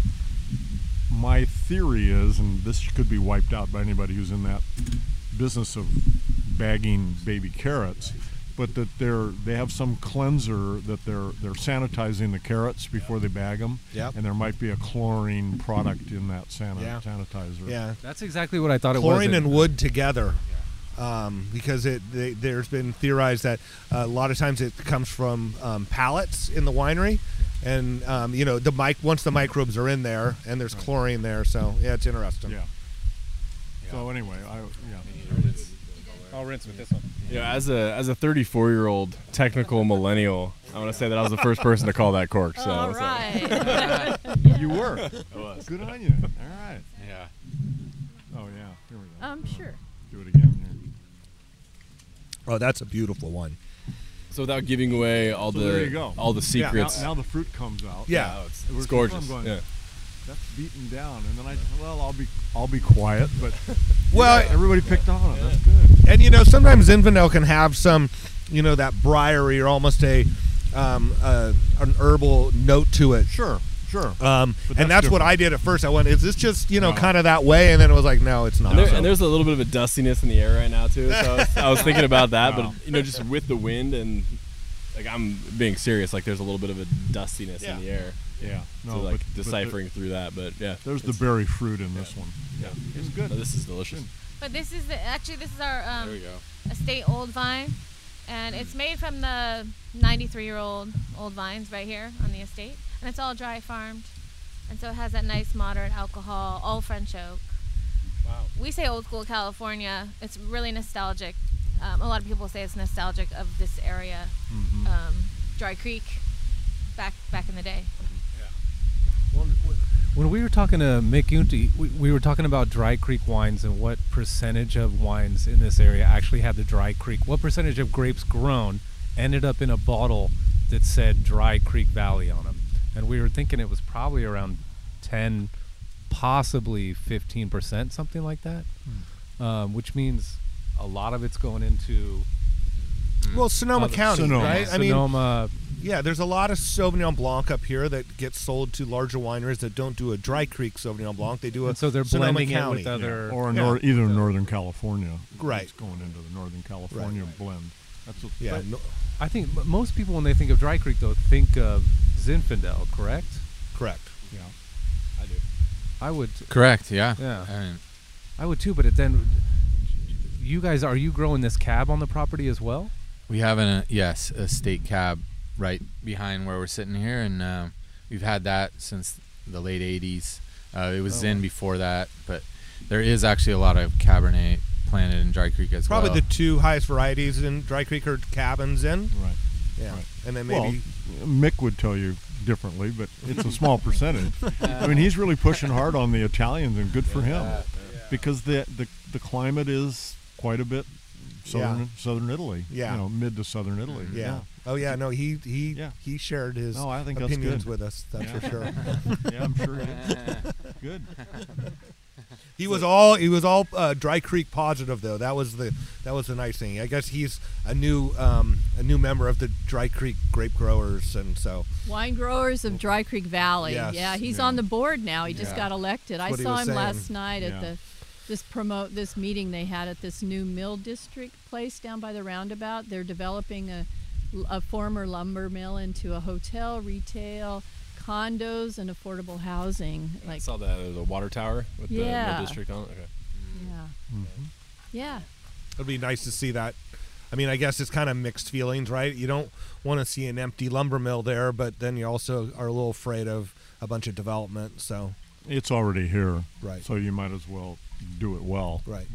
my theory is, and this could be wiped out by anybody who's in that business of bagging baby carrots, but that they're they have some cleanser that they're they're sanitizing the carrots before they bag them. Yep. And there might be a chlorine product in that san- Yeah. sanitizer. yeah. that's exactly what I thought it was. Chlorine and wood together, um, because it they, there's been theorized that uh, a lot of times it comes from um, pallets in the winery, and um, you know the mic once the microbes are in there and there's chlorine there, so yeah, it's interesting. Yeah. So anyway, I yeah. I'll rinse with this one. Yeah, as a as a 34 year old technical millennial, I want to say that I was the first person to call that cork. So, All so- You were. was. Good on you. All right. Yeah. Oh yeah. Here we go. Um, sure. Do it again. Oh, that's a beautiful one. So without giving away all So the there you go. all the Yeah. Now, secrets, now the fruit comes out. Yeah. Oh, it's, it's gorgeous. going, Yeah. That's beaten down, and then I well, I'll be I'll be quiet, but Well, everybody picked on it. That's good. and you know sometimes Zinfandel can have some, you know, that briary or almost a um, uh, an herbal note to it. Sure. Sure. Um, But and that's that's what. I did at first. I went, "Is this just you know No. kind of that way?" And then it was like, "No, it's not." And, there, So- and there's a little bit of a dustiness in the air right now too. So I was, I was thinking about that, Wow. but you know, just with the wind and like I'm being serious, like there's a little bit of a dustiness Yeah. in the air. Yeah. so like but, but the- deciphering through that, but yeah, there's the berry fruit in this one. Yeah, It's good. No, this is delicious. But this is the actually this is our There um, estate old vine, and it's made from the 93 year old old vines right here on the estate, and it's all dry farmed, and so it has that nice moderate alcohol, all French oak. Wow. We say old school California. It's really nostalgic. Um, a lot of people say it's nostalgic of this area, Mhm. um, Dry Creek, back back in the day. When we were talking to Mick Unti, we, we were talking about Dry Creek wines and what percentage of wines in this area actually had the Dry Creek. What percentage of grapes grown ended up in a bottle that said Dry Creek Valley on them? And we were thinking it was probably around 10, possibly 15%, something like that. Um, which means a lot of it's going into Well, Sonoma other- County, Sonoma. right? I sonoma. Yeah, there's a lot of Sauvignon Blanc up here that gets sold to larger wineries that don't do a Dry Creek Sauvignon Blanc. They do a And so they're Sonoma blending it County. with other. or Yeah. nor- either Northern California. Right. It's going into the Northern California blend. That's what, Yeah, no, I think most people, when they think of Dry Creek, though, think of Zinfandel, correct? correct. yeah. I do. I would. Correct. Yeah. Yeah. I mean, I would too, but it then. You guys, are you growing this cab on the property as well? we have an uh, yes a state cab right behind where we're sitting here, and um, we've had that since the late '80s. Uh, it was Oh, Zin before that, but there is actually a lot of Cabernet planted in Dry Creek as Probably well. Probably the two highest varieties in Dry Creek are cabins in. Right. Yeah, Right. and then maybe Well, Mick would tell you differently, but it's a small percentage. I mean, he's really pushing hard on the Italians, and good for him, because the, the the climate is quite a bit southern Yeah. southern Italy. Yeah. you know, mid to southern Italy. yeah. Oh yeah, no, he he Yeah. he shared his No, I think opinions with us. That's Yeah. for sure. yeah, I'm sure. Good. He was all he was all uh, Dry Creek positive though. That was the that was the nice thing. I guess he's a new um, a new member of the Dry Creek grape growers, and so Wine growers of Dry Creek Valley. Yes. Yeah, he's Yeah. on the board now. He just Yeah. got elected. I saw him saying. last night at Yeah. the this promote this meeting they had at this new mill district place down by the roundabout. They're developing a a former lumber mill into a hotel, retail, condos, and affordable housing. Like I saw that there's a water tower with the Yeah. district on it. Okay. yeah, Mm-hmm. yeah. it'd be nice to see that. I mean, I guess it's kind of mixed feelings, right? You don't want to see an empty lumber mill there, but then you also are a little afraid of a bunch of development. So It's already here, Right. So you might as well do it well. right,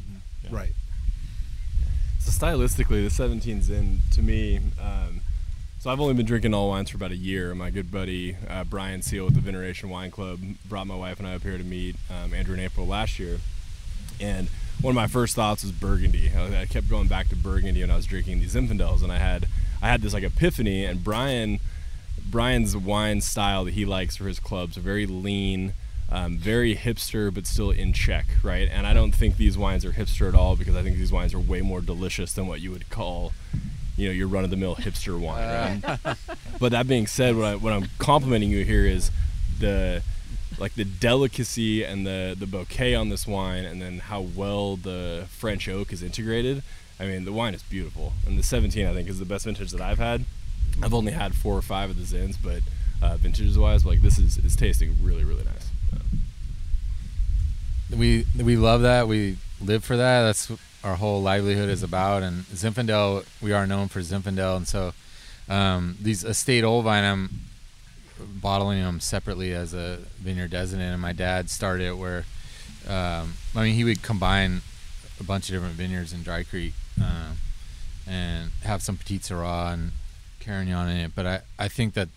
Yeah. right. So stylistically, the 17's in to me. Um, so I've only been drinking all wines for about a year. My good buddy uh, Brian Seal with the Veneration Wine Club brought my wife and I up here to meet um, Andrew in April last year, and one of my first thoughts was Burgundy. I, kept going back to Burgundy when I was drinking these Zinfandels, and I had I had this like epiphany. And Brian Brian's wine style that he likes for his clubs are very lean, um, very hipster, but still in check, right? And I don't think these wines are hipster at all because I think these wines are way more delicious than what you would call, you know, your run-of-the-mill hipster wine. Right? but that being said, what, I, what I'm complimenting you here is the like the delicacy and the the bouquet on this wine, and then how well the French oak is integrated. I mean, the wine is beautiful, and the 17 I think is the best vintage that I've had. I've only had four or five of the Zins, but uh, vintages wise, like this is is tasting really really nice. we we love that. We live for that. That's what our whole livelihood is about. And Zinfandel, we are known for Zinfandel, and so um, these estate old vine, I'm bottling them separately as a vineyard designate. And my dad started it where, um, I mean, he would combine a bunch of different vineyards in Dry Creek um, and have some Petit Syrah and Carignan in it. But I, I think that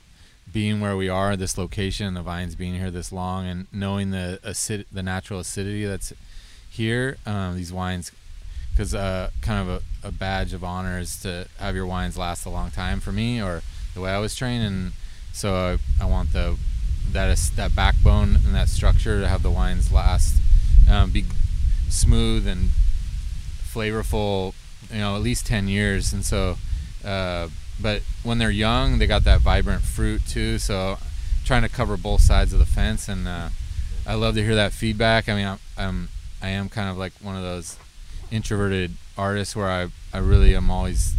being where we are, this location, the vines being here this long, and knowing the acid, the natural acidity that's here, um, these wines, because uh, kind of a, a badge of honor is to have your wines last a long time for me, or the way I was trained, and so I, I want the that is that backbone and that structure to have the wines last, um, be smooth and flavorful, you know, at least ten years, and so. Uh, but when they're young, they got that vibrant fruit too. So, trying to cover both sides of the fence, and uh, I love to hear that feedback. I mean, I'm, I'm I am kind of like one of those introverted artist where I I really am always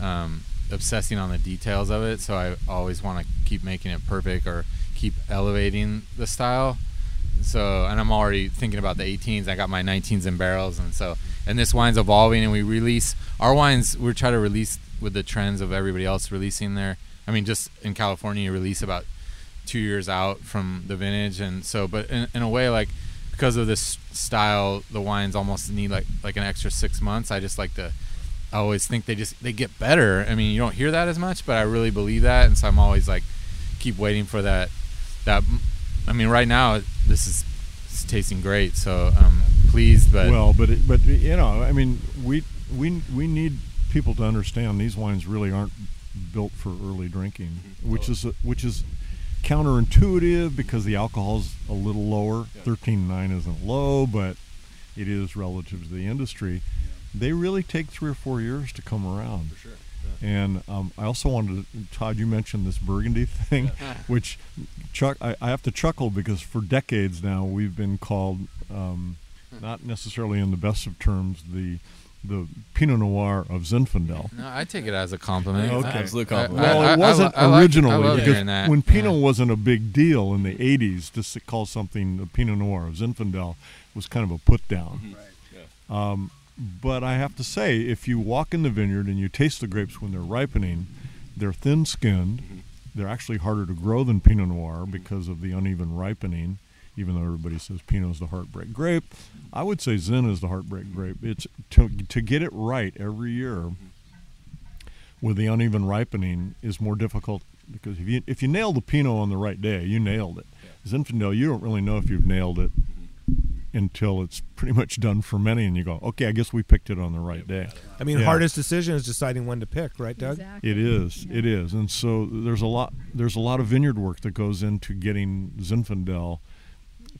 um, obsessing on the details of it. So I always want to keep making it perfect or keep elevating the style. So and I'm already thinking about the 18s. I got my 19s in barrels, and so and this wine's evolving, and we release our wines. We try to release with the trends of everybody else releasing their. I mean, just in California, you release about two years out from the vintage, and so but in, in a way, like because of this style, the wines almost need like like an extra six months. I just like to. I always think they just they get better. I mean, you don't hear that as much, but I really believe that, and so I'm always like keep waiting for that that I mean, right now this is it's tasting great, so I'm pleased. But well, but it, but you know, I mean, we we we need people to understand these wines really aren't built for early drinking, mm-hmm. which is which is counterintuitive because the alcohol's a little lower. Thirteen nine isn't low, but it is relative to the industry. They really take three or four years to come around. For sure. And um, I also wanted to, Todd, you mentioned this Burgundy thing, which Chuck, I, I have to chuckle because for decades now we've been called, um, not necessarily in the best of terms, the the Pinot Noir of Zinfandel. no, I take it as a compliment. Okay. Absolute compliment. I- Well, I- I it wasn't lo- I like- originally I love because that. when Pinot Yeah. wasn't a big deal in the '80s, to call something a Pinot Noir of Zinfandel was kind of a put down. Right. Um, but I have to say, if you walk in the vineyard and you taste the grapes when they're ripening, they're thin-skinned. They're actually harder to grow than Pinot Noir because of the uneven ripening. Even though everybody says Pinot is the heartbreak grape, I would say Zin is the heartbreak grape. It's to to get it right every year with the uneven ripening is more difficult because if you if you nail the Pinot on the right day, you nailed it. Zinfandel, you don't really know if you've nailed it until it's pretty much done fermenting, and you go, okay, I guess we picked it on the right day. I mean, Yeah. hardest decision is deciding when to pick, right, Doug? Exactly. It is, it is, and so there's a lot there's a lot of vineyard work that goes into getting Zinfandel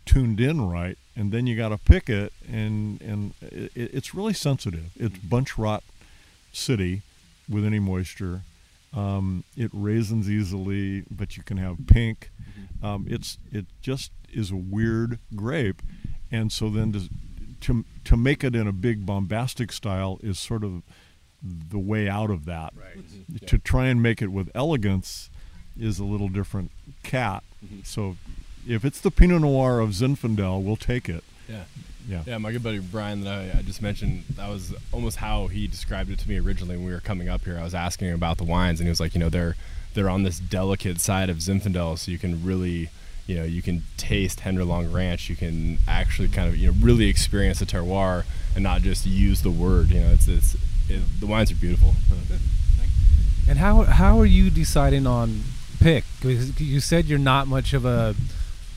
tuned in right, and then you got to pick it, and and it, it's really sensitive. It's mm-hmm. bunch rot city with any moisture. Um, it raisins easily, but you can have pink. Mm-hmm. Um, it's it just is a weird grape, and so then to, to to make it in a big bombastic style is sort of the way out of that. Right. Mm-hmm. To try and make it with elegance is a little different cat. So if it's the Pinot Noir of Zinfandel, we'll take it. Yeah. Yeah. Yeah, my good buddy Brian that I, I just mentioned, that was almost how he described it to me originally when we were coming up here. I was asking him about the wines, and he was like, you know, they're they're on this delicate side of Zinfandel, so you can really, you know, you can taste Henderlong Ranch. You can actually kind of, you know, really experience the terroir and not just use the word. You know, it's it's it, the wines are beautiful. And how how are you deciding on pick? Because you said you're not much of a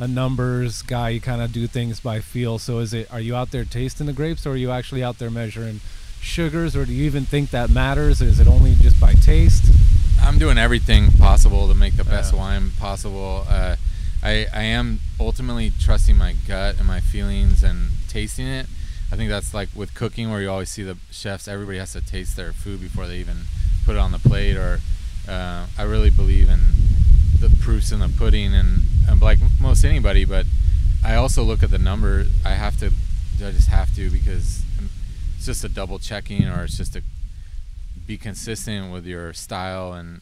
a numbers guy. You kind of do things by feel. So is it? Are you out there tasting the grapes, or are you actually out there measuring sugars, or do you even think that matters? Is it only just by taste? I'm doing everything possible to make the best Yeah. wine possible. Uh, I, I am ultimately trusting my gut and my feelings and tasting it. I think that's like with cooking, where you always see the chefs. Everybody has to taste their food before they even put it on the plate. Or uh, I really believe in the proofs in the pudding, and, and like most anybody. But I also look at the number. I have to. I just have to because it's just a double checking, or it's just to be consistent with your style and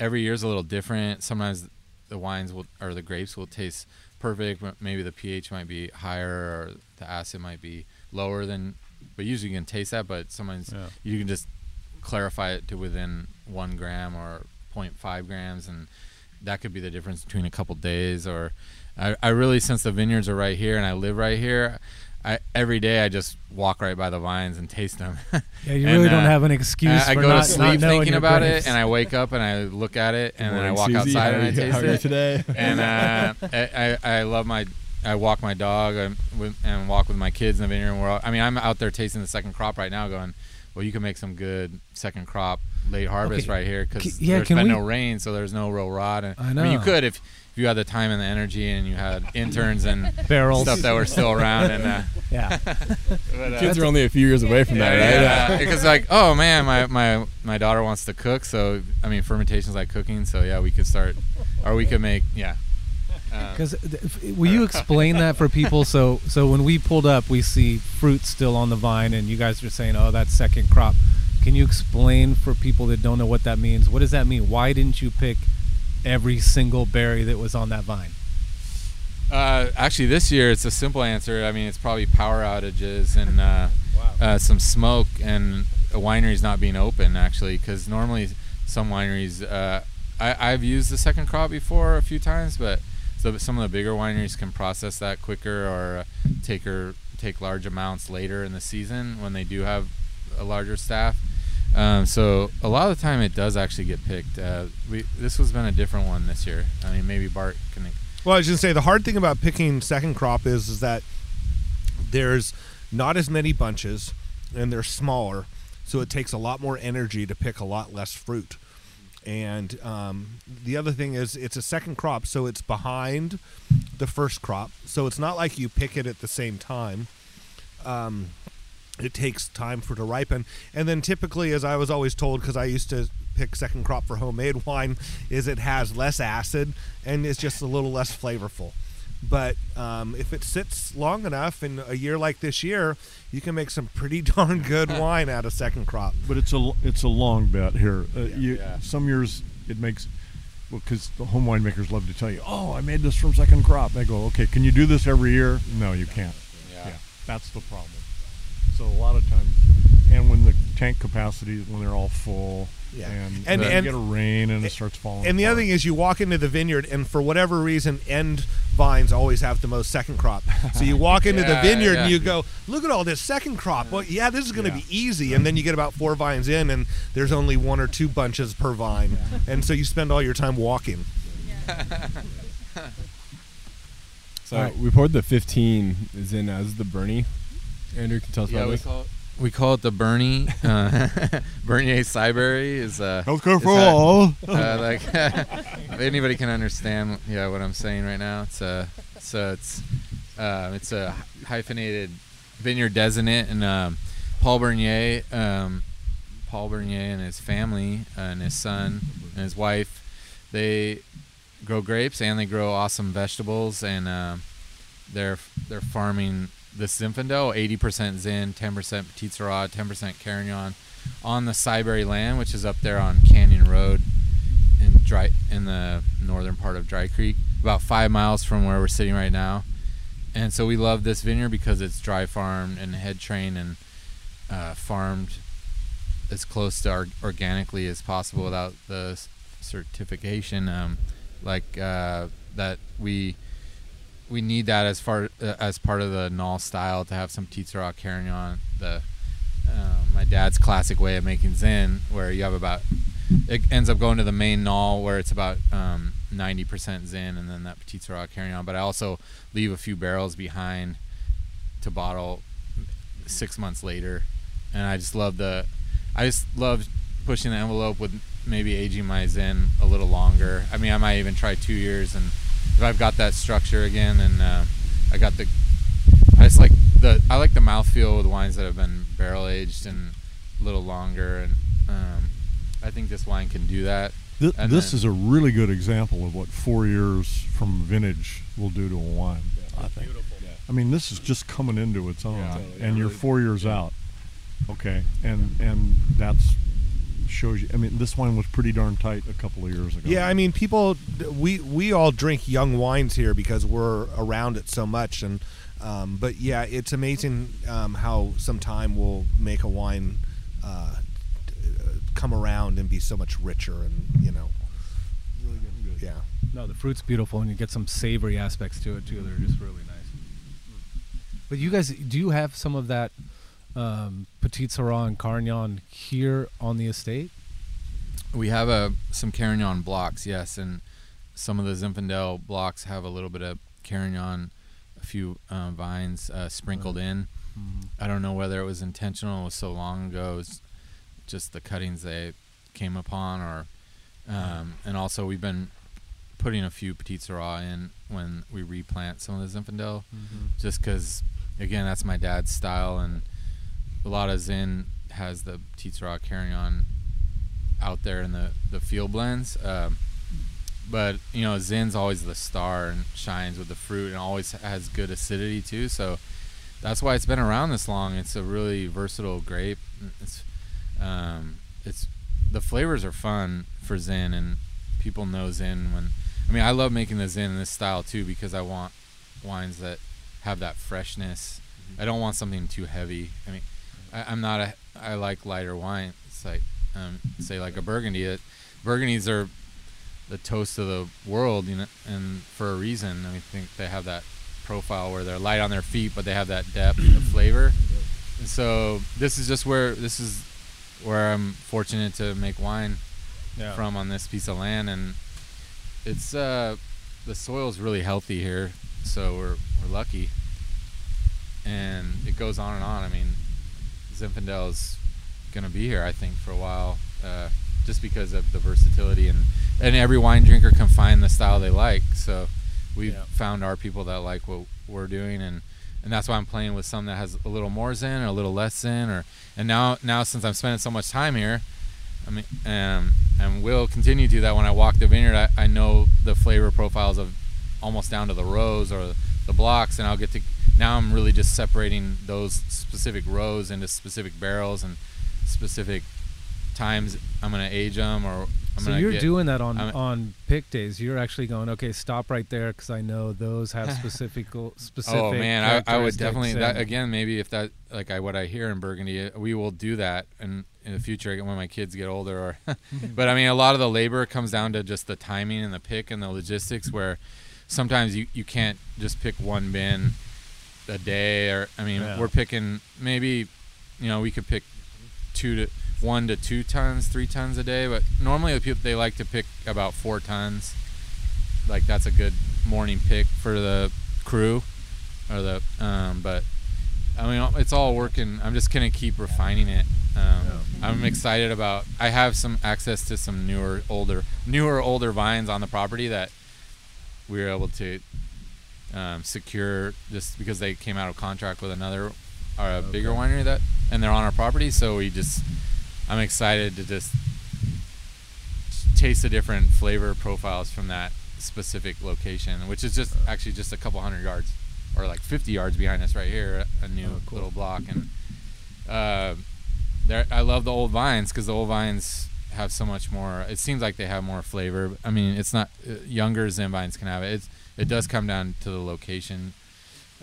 every year's a little different sometimes the wines will or the grapes will taste perfect but maybe the ph might be higher or the acid might be lower than but usually you can taste that but sometimes Yeah. you can just clarify it to within one gram or 0.5 grams and that could be the difference between a couple days or I, I really since the vineyards are right here and i live right here I, every day I just walk right by the vines and taste them. Yeah, you And, really don't uh, have an excuse I, I for go not- to sleep thinking about it, and I wake up and I look at it, and then I walk Susie. outside and I taste how are you it. today? And uh, I, I I love my I walk my dog and, with, and walk with my kids in the vineyard. And we're all, I mean, I'm out there tasting the second crop right now, going, well, you can make some good second crop late harvest Okay. right here because C- yeah, there's can been we- no rain, so there's no real rot. And, I mean, you could if. If you had the time and the energy, and you had interns and Barrels. stuff that were still around, and uh, Yeah. but, uh, Kids are only a few years away from that, yeah, right? yeah. because like, oh man, my, my my daughter wants to cook, so I mean, fermentation's like cooking, so yeah, we could start, or we could make, yeah. Uh, Because will you explain that for people? So so when we pulled up, we see fruit still on the vine, and you guys are saying, "Oh, that's second crop." Can you explain for people that don't know what that means? What does that mean? Why didn't you pick every single berry that was on that vine? Uh, actually, this year it's a simple answer. I mean, it's probably power outages and uh, uh, some smoke and a winery's not being open. Actually, because normally some wineries, uh, I, I've used the second crop before a few times, but so some of the bigger wineries can process that quicker or uh, take or take large amounts later in the season when they do have a larger staff. Um, so a lot of the time it does actually get picked. Uh, we this has been a different one this year. I mean, maybe Bart can Well, I was to say the hard thing about picking second crop is is that there's not as many bunches and they're smaller, so it takes a lot more energy to pick a lot less fruit. And um, the other thing is, it's a second crop, so it's behind the first crop. So it's not like you pick it at the same time. Um, it takes time for it to ripen. And then typically, as I was always told, because I used to pick second crop for homemade wine, is it has less acid and it's just a little less flavorful. But um, if it sits long enough in a year like this year, you can make some pretty darn good wine out of second crop. But it's a it's a long bet here. Uh, you, Some years it makes well because the home winemakers love to tell you, "Oh, I made this from second crop." I go, "Okay, can you do this every year?" No, you can't. Yeah. that's the problem. So a lot of times, and when the tank capacity when they're all full, Yeah. and, And- then and- you get a rain and it starts falling. And the other thing is, you walk into the vineyard, and for whatever reason, end vines always have the most second crop. So you walk into the vineyard yeah. and you go, "Look at all this second crop." Well, yeah, this is going to Yeah. be easy. And then you get about four vines in, and there's only one or two bunches per vine, and so you spend all your time walking. So All right. we poured the 15 is in as the Bernie. Andrew can tell us Yeah, about we this. call it, we call it the Bernie. Uh, Bernier Cyberry is uh, Healthcare is for that- all. Uh, like if anybody can understand, yeah, what I'm saying right now. It's a so it's uh, it's a hyphenated vineyard designate, and um, Paul Bernier, um, Paul Bernier and his family uh, and his son and his wife, they grow grapes and they grow awesome vegetables, and um they're they're farming this Zinfandel, 80% Zin, 10% Petit Syrah, 10% Carignan, on the Cyberry land, which is up there on Canyon Road in dry in the northern part of Dry Creek, about five miles from where we're sitting right now. And so we love this vineyard because it's dry farmed and head trained and uh, farmed as close to or- organically as possible without the certification. Um, like uh, that we we need that as far uh, as part of the Nalle style to have some Titsara Carignan, the uh, my dad's classic way of making Zin, where you have about it ends up going to the main Nalle where it's about um, 90% Zin and then that Petit Syrah Carignan. But I also leave a few barrels behind to bottle six months later, and I just love the I just love pushing the envelope with maybe aging my Zin a little longer. I mean, I might even try two years, and if I've got that structure again, and uh, I got the, I just like the I like the mouthfeel with wines that have been barrel aged and a little longer, and um, I think this wine can do that. Th- And this then- is a really good example of what four years from vintage will do to a wine. I think. I mean, this is just coming into its own, Yeah. and you're four years out. Okay, and and that's shows you. I mean, this wine was pretty darn tight a couple of years ago. Yeah, I mean, people, we we all drink young wines here because we're around it so much, and um, but yeah, it's amazing um, how some time will make a wine uh, uh, come around and be so much richer, and you know, really getting good. yeah. No, the fruit's beautiful, and you get some savory aspects to it too. They're just really nice. But you guys, do you have some of that um, Petit Syrah and Carignan here on the estate? We have a some Carignan blocks, yes, and some of the Zinfandel blocks have a little bit of Carignan, a few uh, vines uh, sprinkled in. I don't know whether it was intentional. It was so long ago. Just the cuttings they came upon, or um, and also we've been putting a few Petit Syrah in when we replant some of the Zinfandel, just because again that's my dad's style, and a lot of Zin has the Petit Syrah Carignan out there in the the field blends. Um, but you know, Zin's always the star and shines with the fruit, and always has good acidity too. So that's why it's been around this long. It's a really versatile grape. It's um, it's the flavors are fun for Zin, and people know Zin when. I mean, I love making the Zin in this style too because I want wines that have that freshness. I don't want something too heavy. I mean, I, I'm not a. I like lighter wine. It's like, um, say like a Burgundy. It, Burgundies are the toast of the world, you know, and for a reason. I mean, I think they have that profile where they're light on their feet, but they have that depth of flavor. And so this is just where this is where I'm fortunate to make wine Yeah. from on this piece of land, and it's uh, the soil's really healthy here, so we're we're lucky. And it goes on and on. I mean, Zinfandel's gonna be here, I think, for a while, uh, just because of the versatility and and every wine drinker can find the style they like. So we've Yeah. found our people that like what we're doing, and and that's why I'm playing with some that has a little more zen or a little less zen, or and now now since I'm spending so much time here, I mean, um, and will continue to do that when I walk the vineyard. I, I know the flavor profiles of almost down to the rows or the blocks, and I'll get to. Now I'm really just separating those specific rows into specific barrels and specific times I'm gonna age them, or I'm so gonna you're get- doing that on I'm- on pick days. You're actually going, okay, stop right there because I know those have specific oh, specific. Oh man, I, I would definitely that again. Maybe if that like I what I hear in Burgundy, we will do that in in the future when my kids get older. Or, but I mean, a lot of the labor comes down to just the timing and the pick and the logistics. Where sometimes you you can't just pick one bin a day. Or I mean, Yeah. we're picking maybe you know we could pick two to one to two tons, three tons a day. But normally the people they like to pick about four tons. Like that's a good morning pick for the crew, or the um. But I mean, it's all working. I'm just gonna keep refining it. Um, I'm excited about. I have some access to some newer, older, newer, older vines on the property that we were able to um, secure just because they came out of contract with another, or a bigger winery that, and they're on our property. So we just, I'm excited to just taste the different flavor profiles from that specific location, which is just actually just a couple hundred yards, or like 50 yards behind us right here, a new little block, and uh, there I love the old vines because the old vines have so much more. It seems like they have more flavor. I mean, it's not uh, younger Zin vines can have it. It's, it does come down to the location.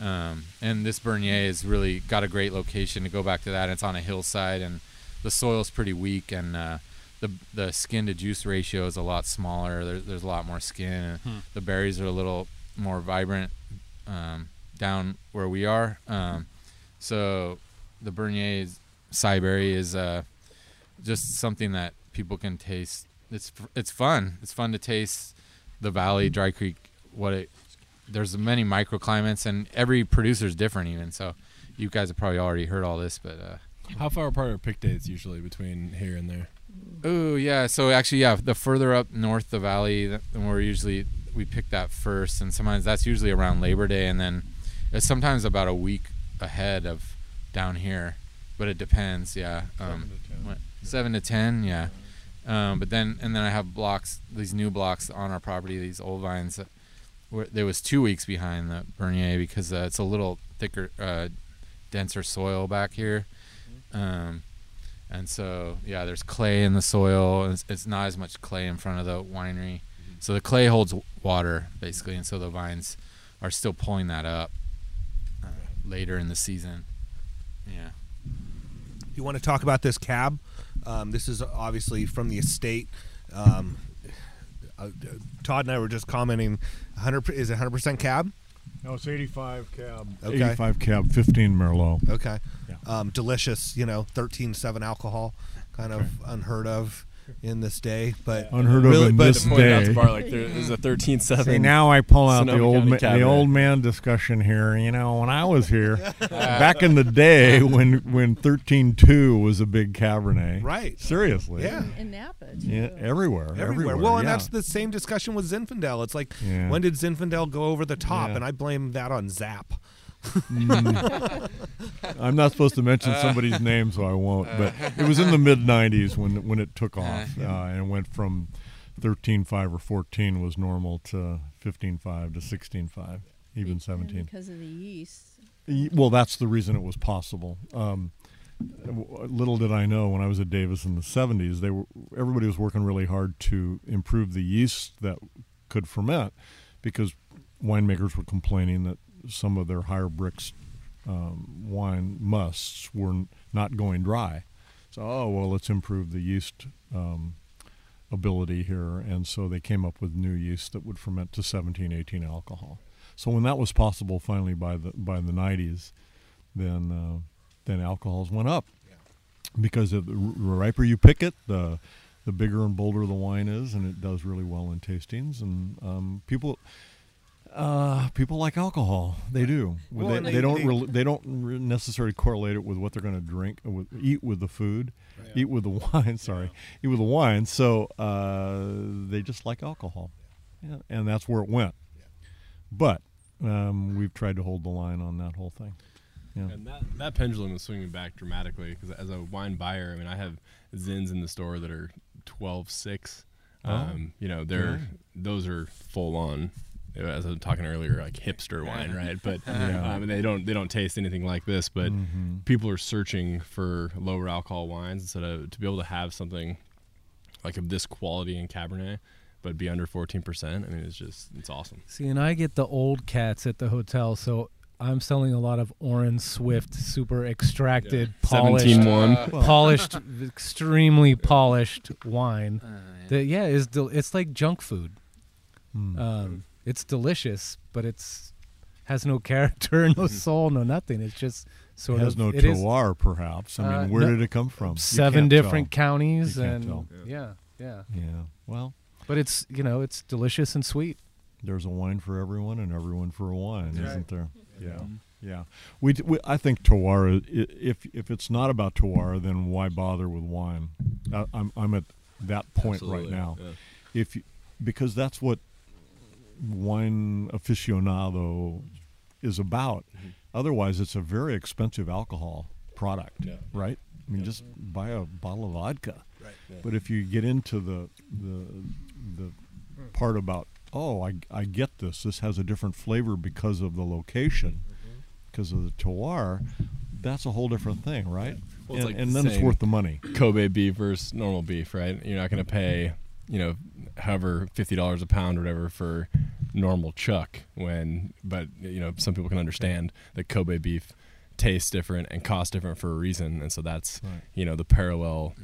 Um, and this Bernier has really got a great location to go back to that. It's on a hillside and the soil's pretty weak and uh, the the skin to juice ratio is a lot smaller. There, there's a lot more skin. And Hmm. The berries are a little more vibrant um, down where we are. Um, so the Bernier Cyberry is uh, just something that people can taste. It's it's fun. It's fun to taste the valley, Dry Creek. What it there's many microclimates and every producer's different even. So you guys have probably already heard all this, but uh, How far apart are pick dates usually between here and there? Oh yeah, so actually yeah, the further up north the valley, th- we're usually we pick that first, and sometimes that's usually around Labor Day, and then it's sometimes about a week ahead of down here, but it depends. Yeah, um, what- seven to ten, yeah. Um, but then and then I have blocks, these new blocks on our property, these old vines. That were, there was two weeks behind the Bernier because uh, it's a little thicker, uh, denser soil back here. Um, and so yeah, there's clay in the soil. It's, it's not as much clay in front of the winery, so the clay holds water basically, and so the vines are still pulling that up uh, later in the season. Yeah. You want to talk about this cab? Um, this is obviously from the estate. Um, uh, Todd and I were just commenting. 100 is it 100 percent cab? No, it's 85 cab. Okay. 85 cab, 15 Merlot. Okay. Yeah. Um, delicious, you know, 13.7 alcohol, kind of unheard of in this day, but Unheard of really, in but this Pointed out day. the bar like there is a 13.7. See, now I pull out the old ma- the old man discussion here. You know, when I was here back in the day when when thirteen two was a big Cabernet. Right. Seriously. Yeah. In Napa. too. Yeah, everywhere, everywhere. everywhere. Well, and yeah. that's the same discussion with Zinfandel. It's like, Yeah. when did Zinfandel go over the top? Yeah. And I blame that on Zap. I'm not supposed to mention somebody's name, so I won't. But it was in the mid '90s when when it took off uh, and went from 13.5 or 14 was normal to 15.5 to 16.5, even And 17. because of the yeast. Well, that's the reason it was possible. Um, little did I know when I was at Davis in the 70s, they were everybody was working really hard to improve the yeast that could ferment because winemakers were complaining that some of their higher Brix um, wine musts were not going dry. So, oh well, let's improve the yeast um, ability here, and so they came up with new yeast that would ferment to 17, 18 alcohol. So when that was possible, finally by the by the 90s, then uh, then alcohols went up because of the riper you pick it, the the bigger and bolder the wine is, and it does really well in tastings. And um, people, Uh, people like alcohol. They do. Well, they, they, they- don't. they- they don't re- necessarily correlate it with what they're going to drink, uh, with, eat with the food, eat with the wine. Sorry, eat with the wine. So uh, they just like alcohol, yeah, and that's where it went. But um, we've tried to hold the line on that whole thing. Yeah. And that, that pendulum is swinging back dramatically because as a wine buyer, I mean, I have zins in the store that are 12, 6. Oh. Um, you know, they're Yeah. those are full on. As I was talking earlier, like hipster wine, right? But Yeah. um, they don't they don't taste anything like this. But Mhm. people are searching for lower alcohol wines instead of to be able to have something like of this quality in Cabernet, but be under fourteen percent. I mean, it's just it's awesome. See, and I get the old cats at the hotel, so I'm selling a lot of Orin Swift, super extracted, Yeah. polished, 17-1. Polished, extremely polished wine. Uh, That yeah, is del- it's like junk food. Hmm. Um, it's delicious, but it's has no character, no soul, no nothing. It's just sort has of no it is terroir, perhaps. I mean, Uh, where no- did it come from? Seven different tell. counties, and tell. yeah, yeah. Yeah. Well, But it's you know it's delicious and sweet. there's a wine for everyone and everyone for a wine, That's isn't there? Yeah, Mhm. yeah. We, d- we I think terroir. i- If if it's not about terroir, then why bother with wine? I, I'm I'm at that point right now. yeah. If you, because that's what wine aficionado is about. Mm-hmm. Otherwise, it's a very expensive alcohol product, Yeah. right? I mean, just buy a bottle of vodka. Right, yeah. But if you get into the the the part about oh, I, I get this. This has a different flavor because of the location, Mm-hmm. because of the terroir. That's a whole different thing, right? Well, and like and then it's worth the money. Kobe beef versus normal beef, right? You're not going to pay, you know, however fifty dollars a pound or whatever for normal chuck. When, but you know, some people can understand that Kobe beef tastes different and costs different for a reason, and so that's Right. you know the parallel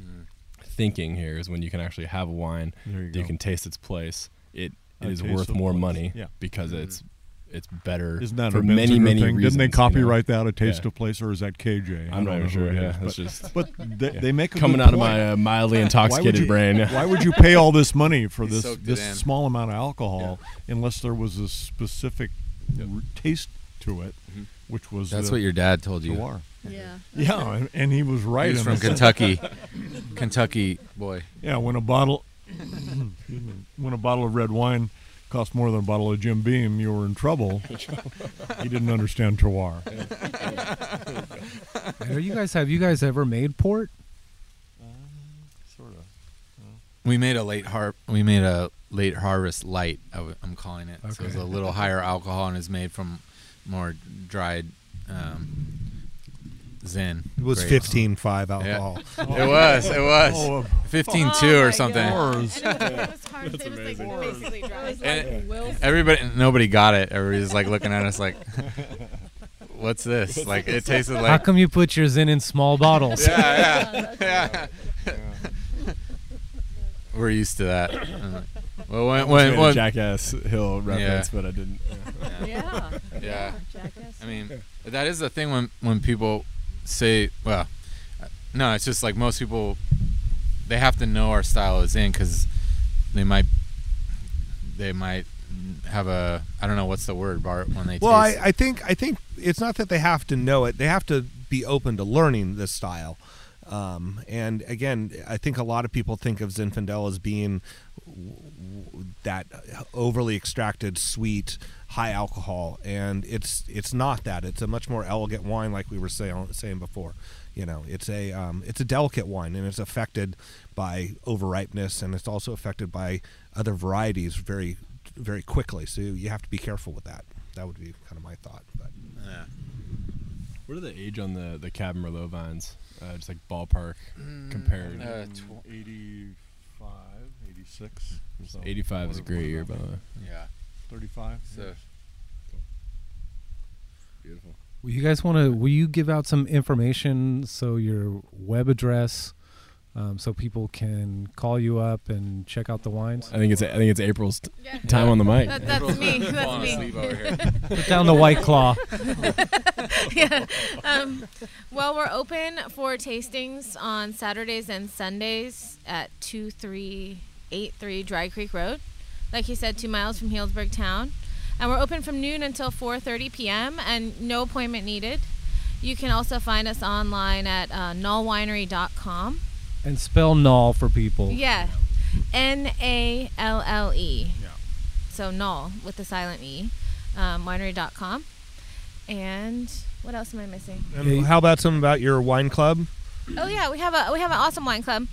thinking here is when you can actually have a wine, you you can taste its place. It it is worth more place. money Yeah. because it's it's better Isn't that for a many many thing? reasons. Didn't they you know? copyright that a taste Yeah. of place, or is that KJ? I I'm don't even sure. Yeah, is, that's but, just but they, yeah. they make a coming good out of my uh, mildly Why intoxicated you- brain. yeah. Why would you pay all this money for He this this in. small amount of alcohol unless there was a specific r- taste to it, Mm-hmm. which was That's the what your dad told you. terroir. Yeah. Yeah, and, and he was right. He was in from. Kentucky, Kentucky boy. Yeah, when a bottle, when a bottle of red wine cost more than a bottle of Jim Beam, you were in trouble. he didn't understand terroir. Are you guys have you guys ever made port? Sort of. We made a late har- We made a late harvest light. I w- I'm calling it. So it's a little higher alcohol and is made from more dried um, Zin. It was grapes. 15.5 Yeah. alcohol. It was. It was. Oh, 15 Oh 2 my or something. God. Horrors. And it was, it was hard. it was like basically dry. And everybody, nobody got it. Everybody's like looking at us like, "What's this?" Like it tasted like. How come you put yours in in small bottles? yeah, yeah, yeah. We're used to that. Well, when Almost when, when Jackass Hill reference, Yeah. but I didn't. yeah. Yeah. yeah. Jackass. I mean, that is the thing when when people say, well, no, it's just like most people, they have to know our style is in because they might, they might have a I don't know what's the word Bart when they Well, I. I think I think it's not that they have to know it; they have to be open to learning this style. Um, and again, I think a lot of people think of Zinfandel as being that overly extracted, sweet, high alcohol, and it's it's not that. It's a much more elegant wine, like we were saying saying before. You know, it's a um, it's a delicate wine, and it's affected by overripeness, and it's also affected by other varieties very very quickly. So you have to be careful with that. That would be kind of my thought. But yeah. What are the age on the the Cab Merlot vines? Uh, just like ballpark compared. Uh, tw- 85, 86. so 85 is a great year, by the way. yeah. 35. So Beautiful. Will you guys want to? Will you give out some information? So your web address, um, so people can call you up and check out the wines. I think it's I think it's April's t- Yeah. time on the mic. That, that's me. falling That's me. over here. Put down the white claw. yeah. Um, well, we're open for tastings on Saturdays and Sundays at 2383 Dry Creek Road. Like he said, two miles from Healdsburg town. and we're open from noon until 4:30 p.m. and no appointment needed. You can also find us online at uh, nallewinery.com. And spell Nalle for people. Yeah, N A L L E. Yeah. So null with the silent e. Um, winery.com. And what else am I missing? And how about something about your wine club? Oh yeah, we have a we have an awesome wine club.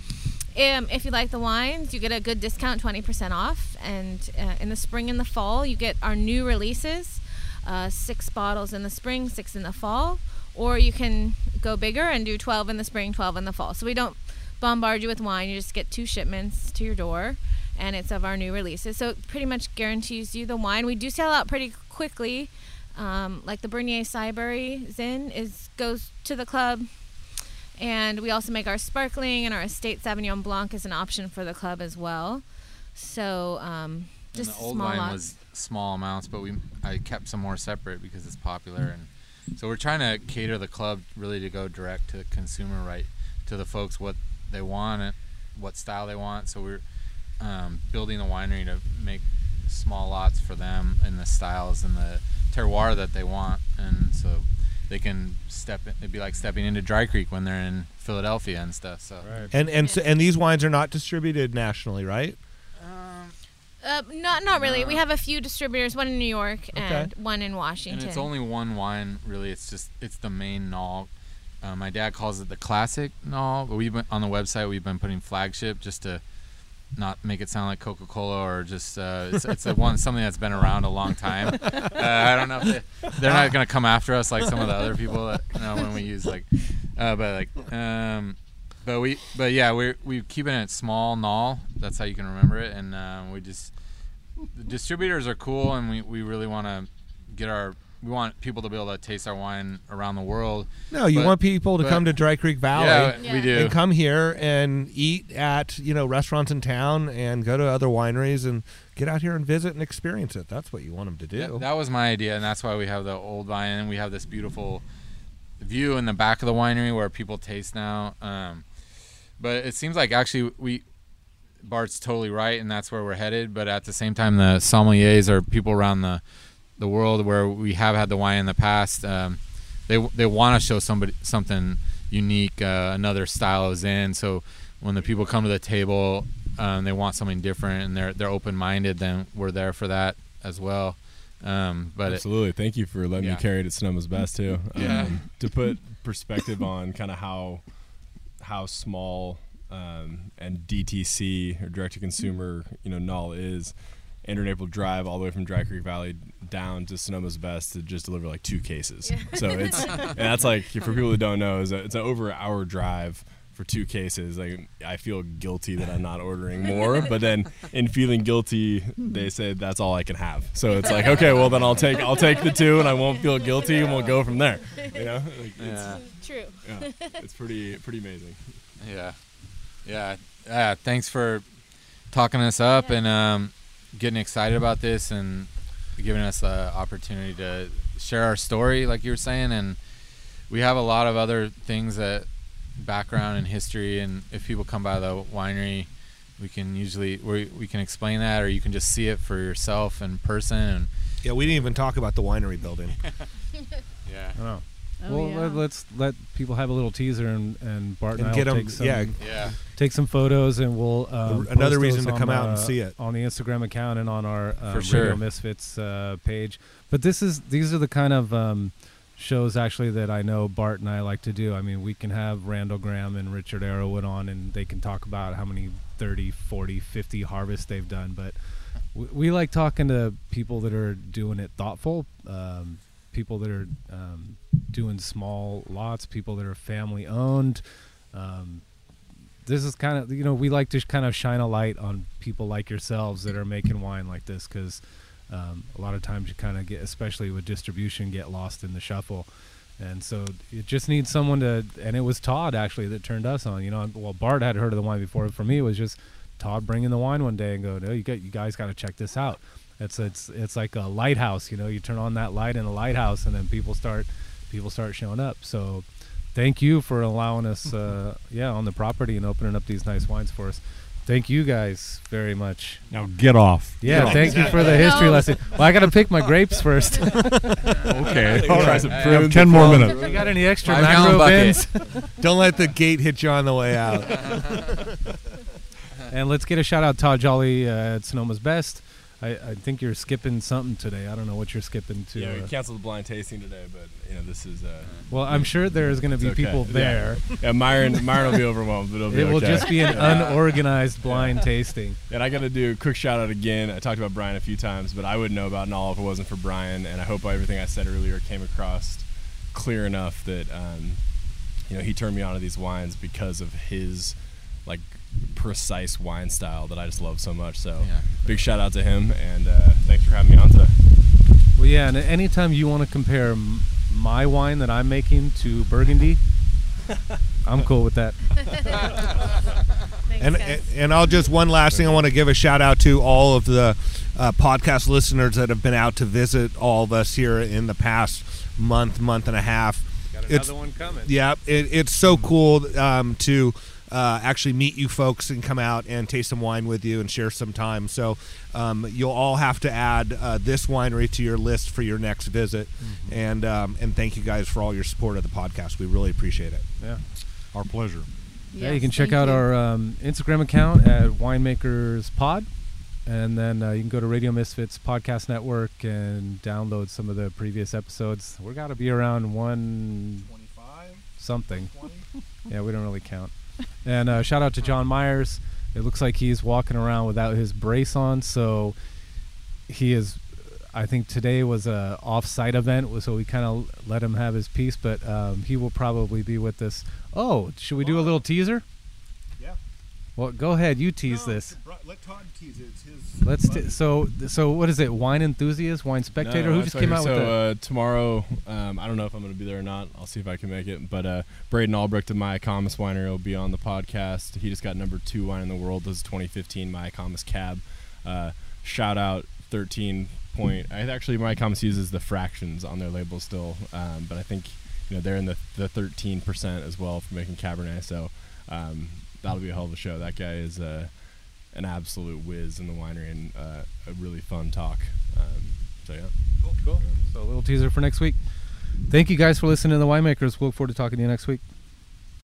Um, if you like the wines, you get a good discount, twenty percent off. And uh, in the spring and the fall, you get our new releases: uh, six bottles in the spring, six in the fall. Or you can go bigger and do twelve in the spring, twelve in the fall. So we don't bombard you with wine. You just get two shipments to your door, and it's of our new releases. So it pretty much guarantees you the wine. We do sell out pretty quickly. Um, like the Bernier Cyberry Zin is goes to the club and we also make our sparkling and our estate Sauvignon Blanc is an option for the club as well. So um, just and the old small wine lots. was small amounts, but we I kept some more separate because it's popular, and so we're trying to cater the club really to go direct to consumer, right to the folks what they want and what style they want. So we're um, building the winery to make small lots for them in the styles and the terroir that they want, and so they can step. In, it'd be like stepping into Dry Creek when they're in Philadelphia and stuff. So And and so, and these wines are not distributed nationally, right? Uh, not not really. We have a few distributors, one in New York and one in Washington. And it's only one wine, really. It's just it's the main Nalle. Uh, my dad calls it the classic Nalle, but we've been on the website. We've been putting flagship just to not make it sound like Coca Cola or just uh, it's, it's one something that's been around a long time. Uh, I don't know if they, they're not gonna come after us like some of the other people that you know when we use like, uh, but like um, but we but yeah we're we keeping it small Nalle. That's how you can remember it, and uh, we just the distributors are cool, and we, we really want to get our we want people to be able to taste our wine around the world. No, you But- want people to but- come to Dry Creek Valley. Yeah, we do. And come here and eat at you know restaurants in town and go to other wineries and get out here and visit and experience it. That's what you want them to do. That, that was my idea, and that's why we have the old vine, and we have this beautiful view in the back of the winery where people taste now. Um, but it seems like actually we Bart's totally right, and that's where we're headed. But at the same time, the sommeliers or people around the the world where we have had the wine in the past, um, they they want to show somebody something unique, uh, another style is in. So when the people come to the table, um, they want something different, and they're they're open minded. Then we're there for that as well. Um, but it, Absolutely. Thank you for letting Yeah. me carry it at Sonoma's Best too. Yeah. Um, to put perspective on kind of how how small um, and DTC or direct to consumer, you know, Nalle is. Andrew and drive all the way from Dry Creek Valley down to Sonoma's Best to just deliver like two cases. So it's and that's like for people who don't know, is it's an over an hour drive for two cases. Like I feel guilty that I'm not ordering more, but then in feeling guilty, they said that's all I can have. So it's like okay, well then I'll take I'll take the two and I won't feel guilty and we'll go from there. You know, like, it's, Yeah. True. yeah, it's pretty pretty amazing. Yeah, yeah, yeah. Thanks for talking us up and um, getting excited about this and giving us the opportunity to share our story, like you were saying. And we have a lot of other things that background and history. And if people come by the winery, we can usually we, we can explain that, or you can just see it for yourself in person. And Yeah, we didn't even talk about the winery building. yeah, Oh. Oh, well, yeah. let, let's let people have a little teaser, and and Bart and, And I get will 'em- take some, yeah. yeah. take some photos, and we'll um, Another reason to come on, out and uh, see it. on the Instagram account and on our uh, For sure. Radio Misfits uh, page. But this is these are the kind of um, shows actually that I know Bart and I like to do. I mean, we can have Randall Grahm and Richard Arrowood on, and they can talk about how many 30, 40, 50 harvests they've done. But we, we like talking to people that are doing it thoughtful. Um, people that are um, doing small lots, people that are family owned. Um, this is kind of you know we like to kind of shine a light on people like yourselves that are making wine like this because um, a lot of times you kind of get, especially with distribution, get lost in the shuffle. And so it just needs someone to, and it was Todd actually that turned us on. You know, well Bart had heard of the wine before. For me, it was just Todd bringing the wine one day and go, "No, you got, you guys got to check this out." It's it's it's like a lighthouse. You know, you turn on that light in a lighthouse, and then people start people start showing up. So thank you for allowing us, uh, yeah, on the property and opening up these nice wines for us. Thank you guys very much. Now get off. Yeah, Get off. thank you for the history lesson. Well, I got to pick my grapes first. Okay, all all right. right. some We have ten more minutes. you got any extra Five macro bins? Don't let the gate hit you on the way out. and let's get a shout out Todd Jolly uh, at Sonoma's Best. I, I think you're skipping something today. I don't know what you're skipping to. Yeah, we uh, canceled the blind tasting today, but you know this is. Uh, well, I'm sure there's going to be okay. people Yeah. there. Yeah, Myron, Myron will be overwhelmed, but it'll be It will just be an Yeah. unorganized blind tasting. And I got to do a quick shout out again. I talked about Brian a few times, but I wouldn't know about Nalle if it wasn't for Brian. And I hope everything I said earlier came across clear enough that um, you know he turned me on to these wines because of his precise wine style that I just love so much. So Yeah. big shout out to him, and uh, thanks for having me on today. Well, yeah, and anytime you want to compare m- my wine that I'm making to Burgundy, I'm cool with that. And, and and I'll just one last thing I want to give a shout out to all of the uh, podcast listeners that have been out to visit all of us here in the past month month and a half. Got another it's- one coming. Yeah, it, it's so cool um, to uh, actually meet you folks and come out and taste some wine with you and share some time. So um, you'll all have to add uh, this winery to your list for your next visit. And um, and thank you guys for all your support of the podcast. We really appreciate it. Yeah. Our pleasure. Yeah, you can check out you. our um, Instagram account at Winemakers Pod, and then uh, you can go to Radio Misfits Podcast Network and download some of the previous episodes. We're got to be around 125 something. yeah, we don't really count. And uh, shout out to John Myers. It looks like he's walking around without his brace on, so he is. I think today was a off-site event, so we kind of let him have his piece. But um, he will probably be with us. Oh, should we do a little teaser? Yeah. Well, go ahead. You tease this. Let Todd tease it. It's his. Let's. T- so, so what is it? Wine enthusiast, wine spectator. No, Who that's just right came out so, with that? uh, tomorrow, um, I don't know if I'm going to be there or not. I'll see if I can make it. But uh, Braiden Albrecht of Mayacamas Winery will be on the podcast. He just got number two wine in the world. This is 2015 Mayacamas Cab. Uh, shout out 13 point. I actually Mayacamas uses the fractions on their label still, um, but I think you know they're in the the 13 percent as well for making Cabernet. So um, that'll be a hell of a show. That guy is. Uh, an absolute whiz in the winery and uh, a really fun talk. Um, so yeah. Cool. Cool. So a little teaser for next week. Thank you guys for listening to the Winemakers. We'll look forward to talking to you next week.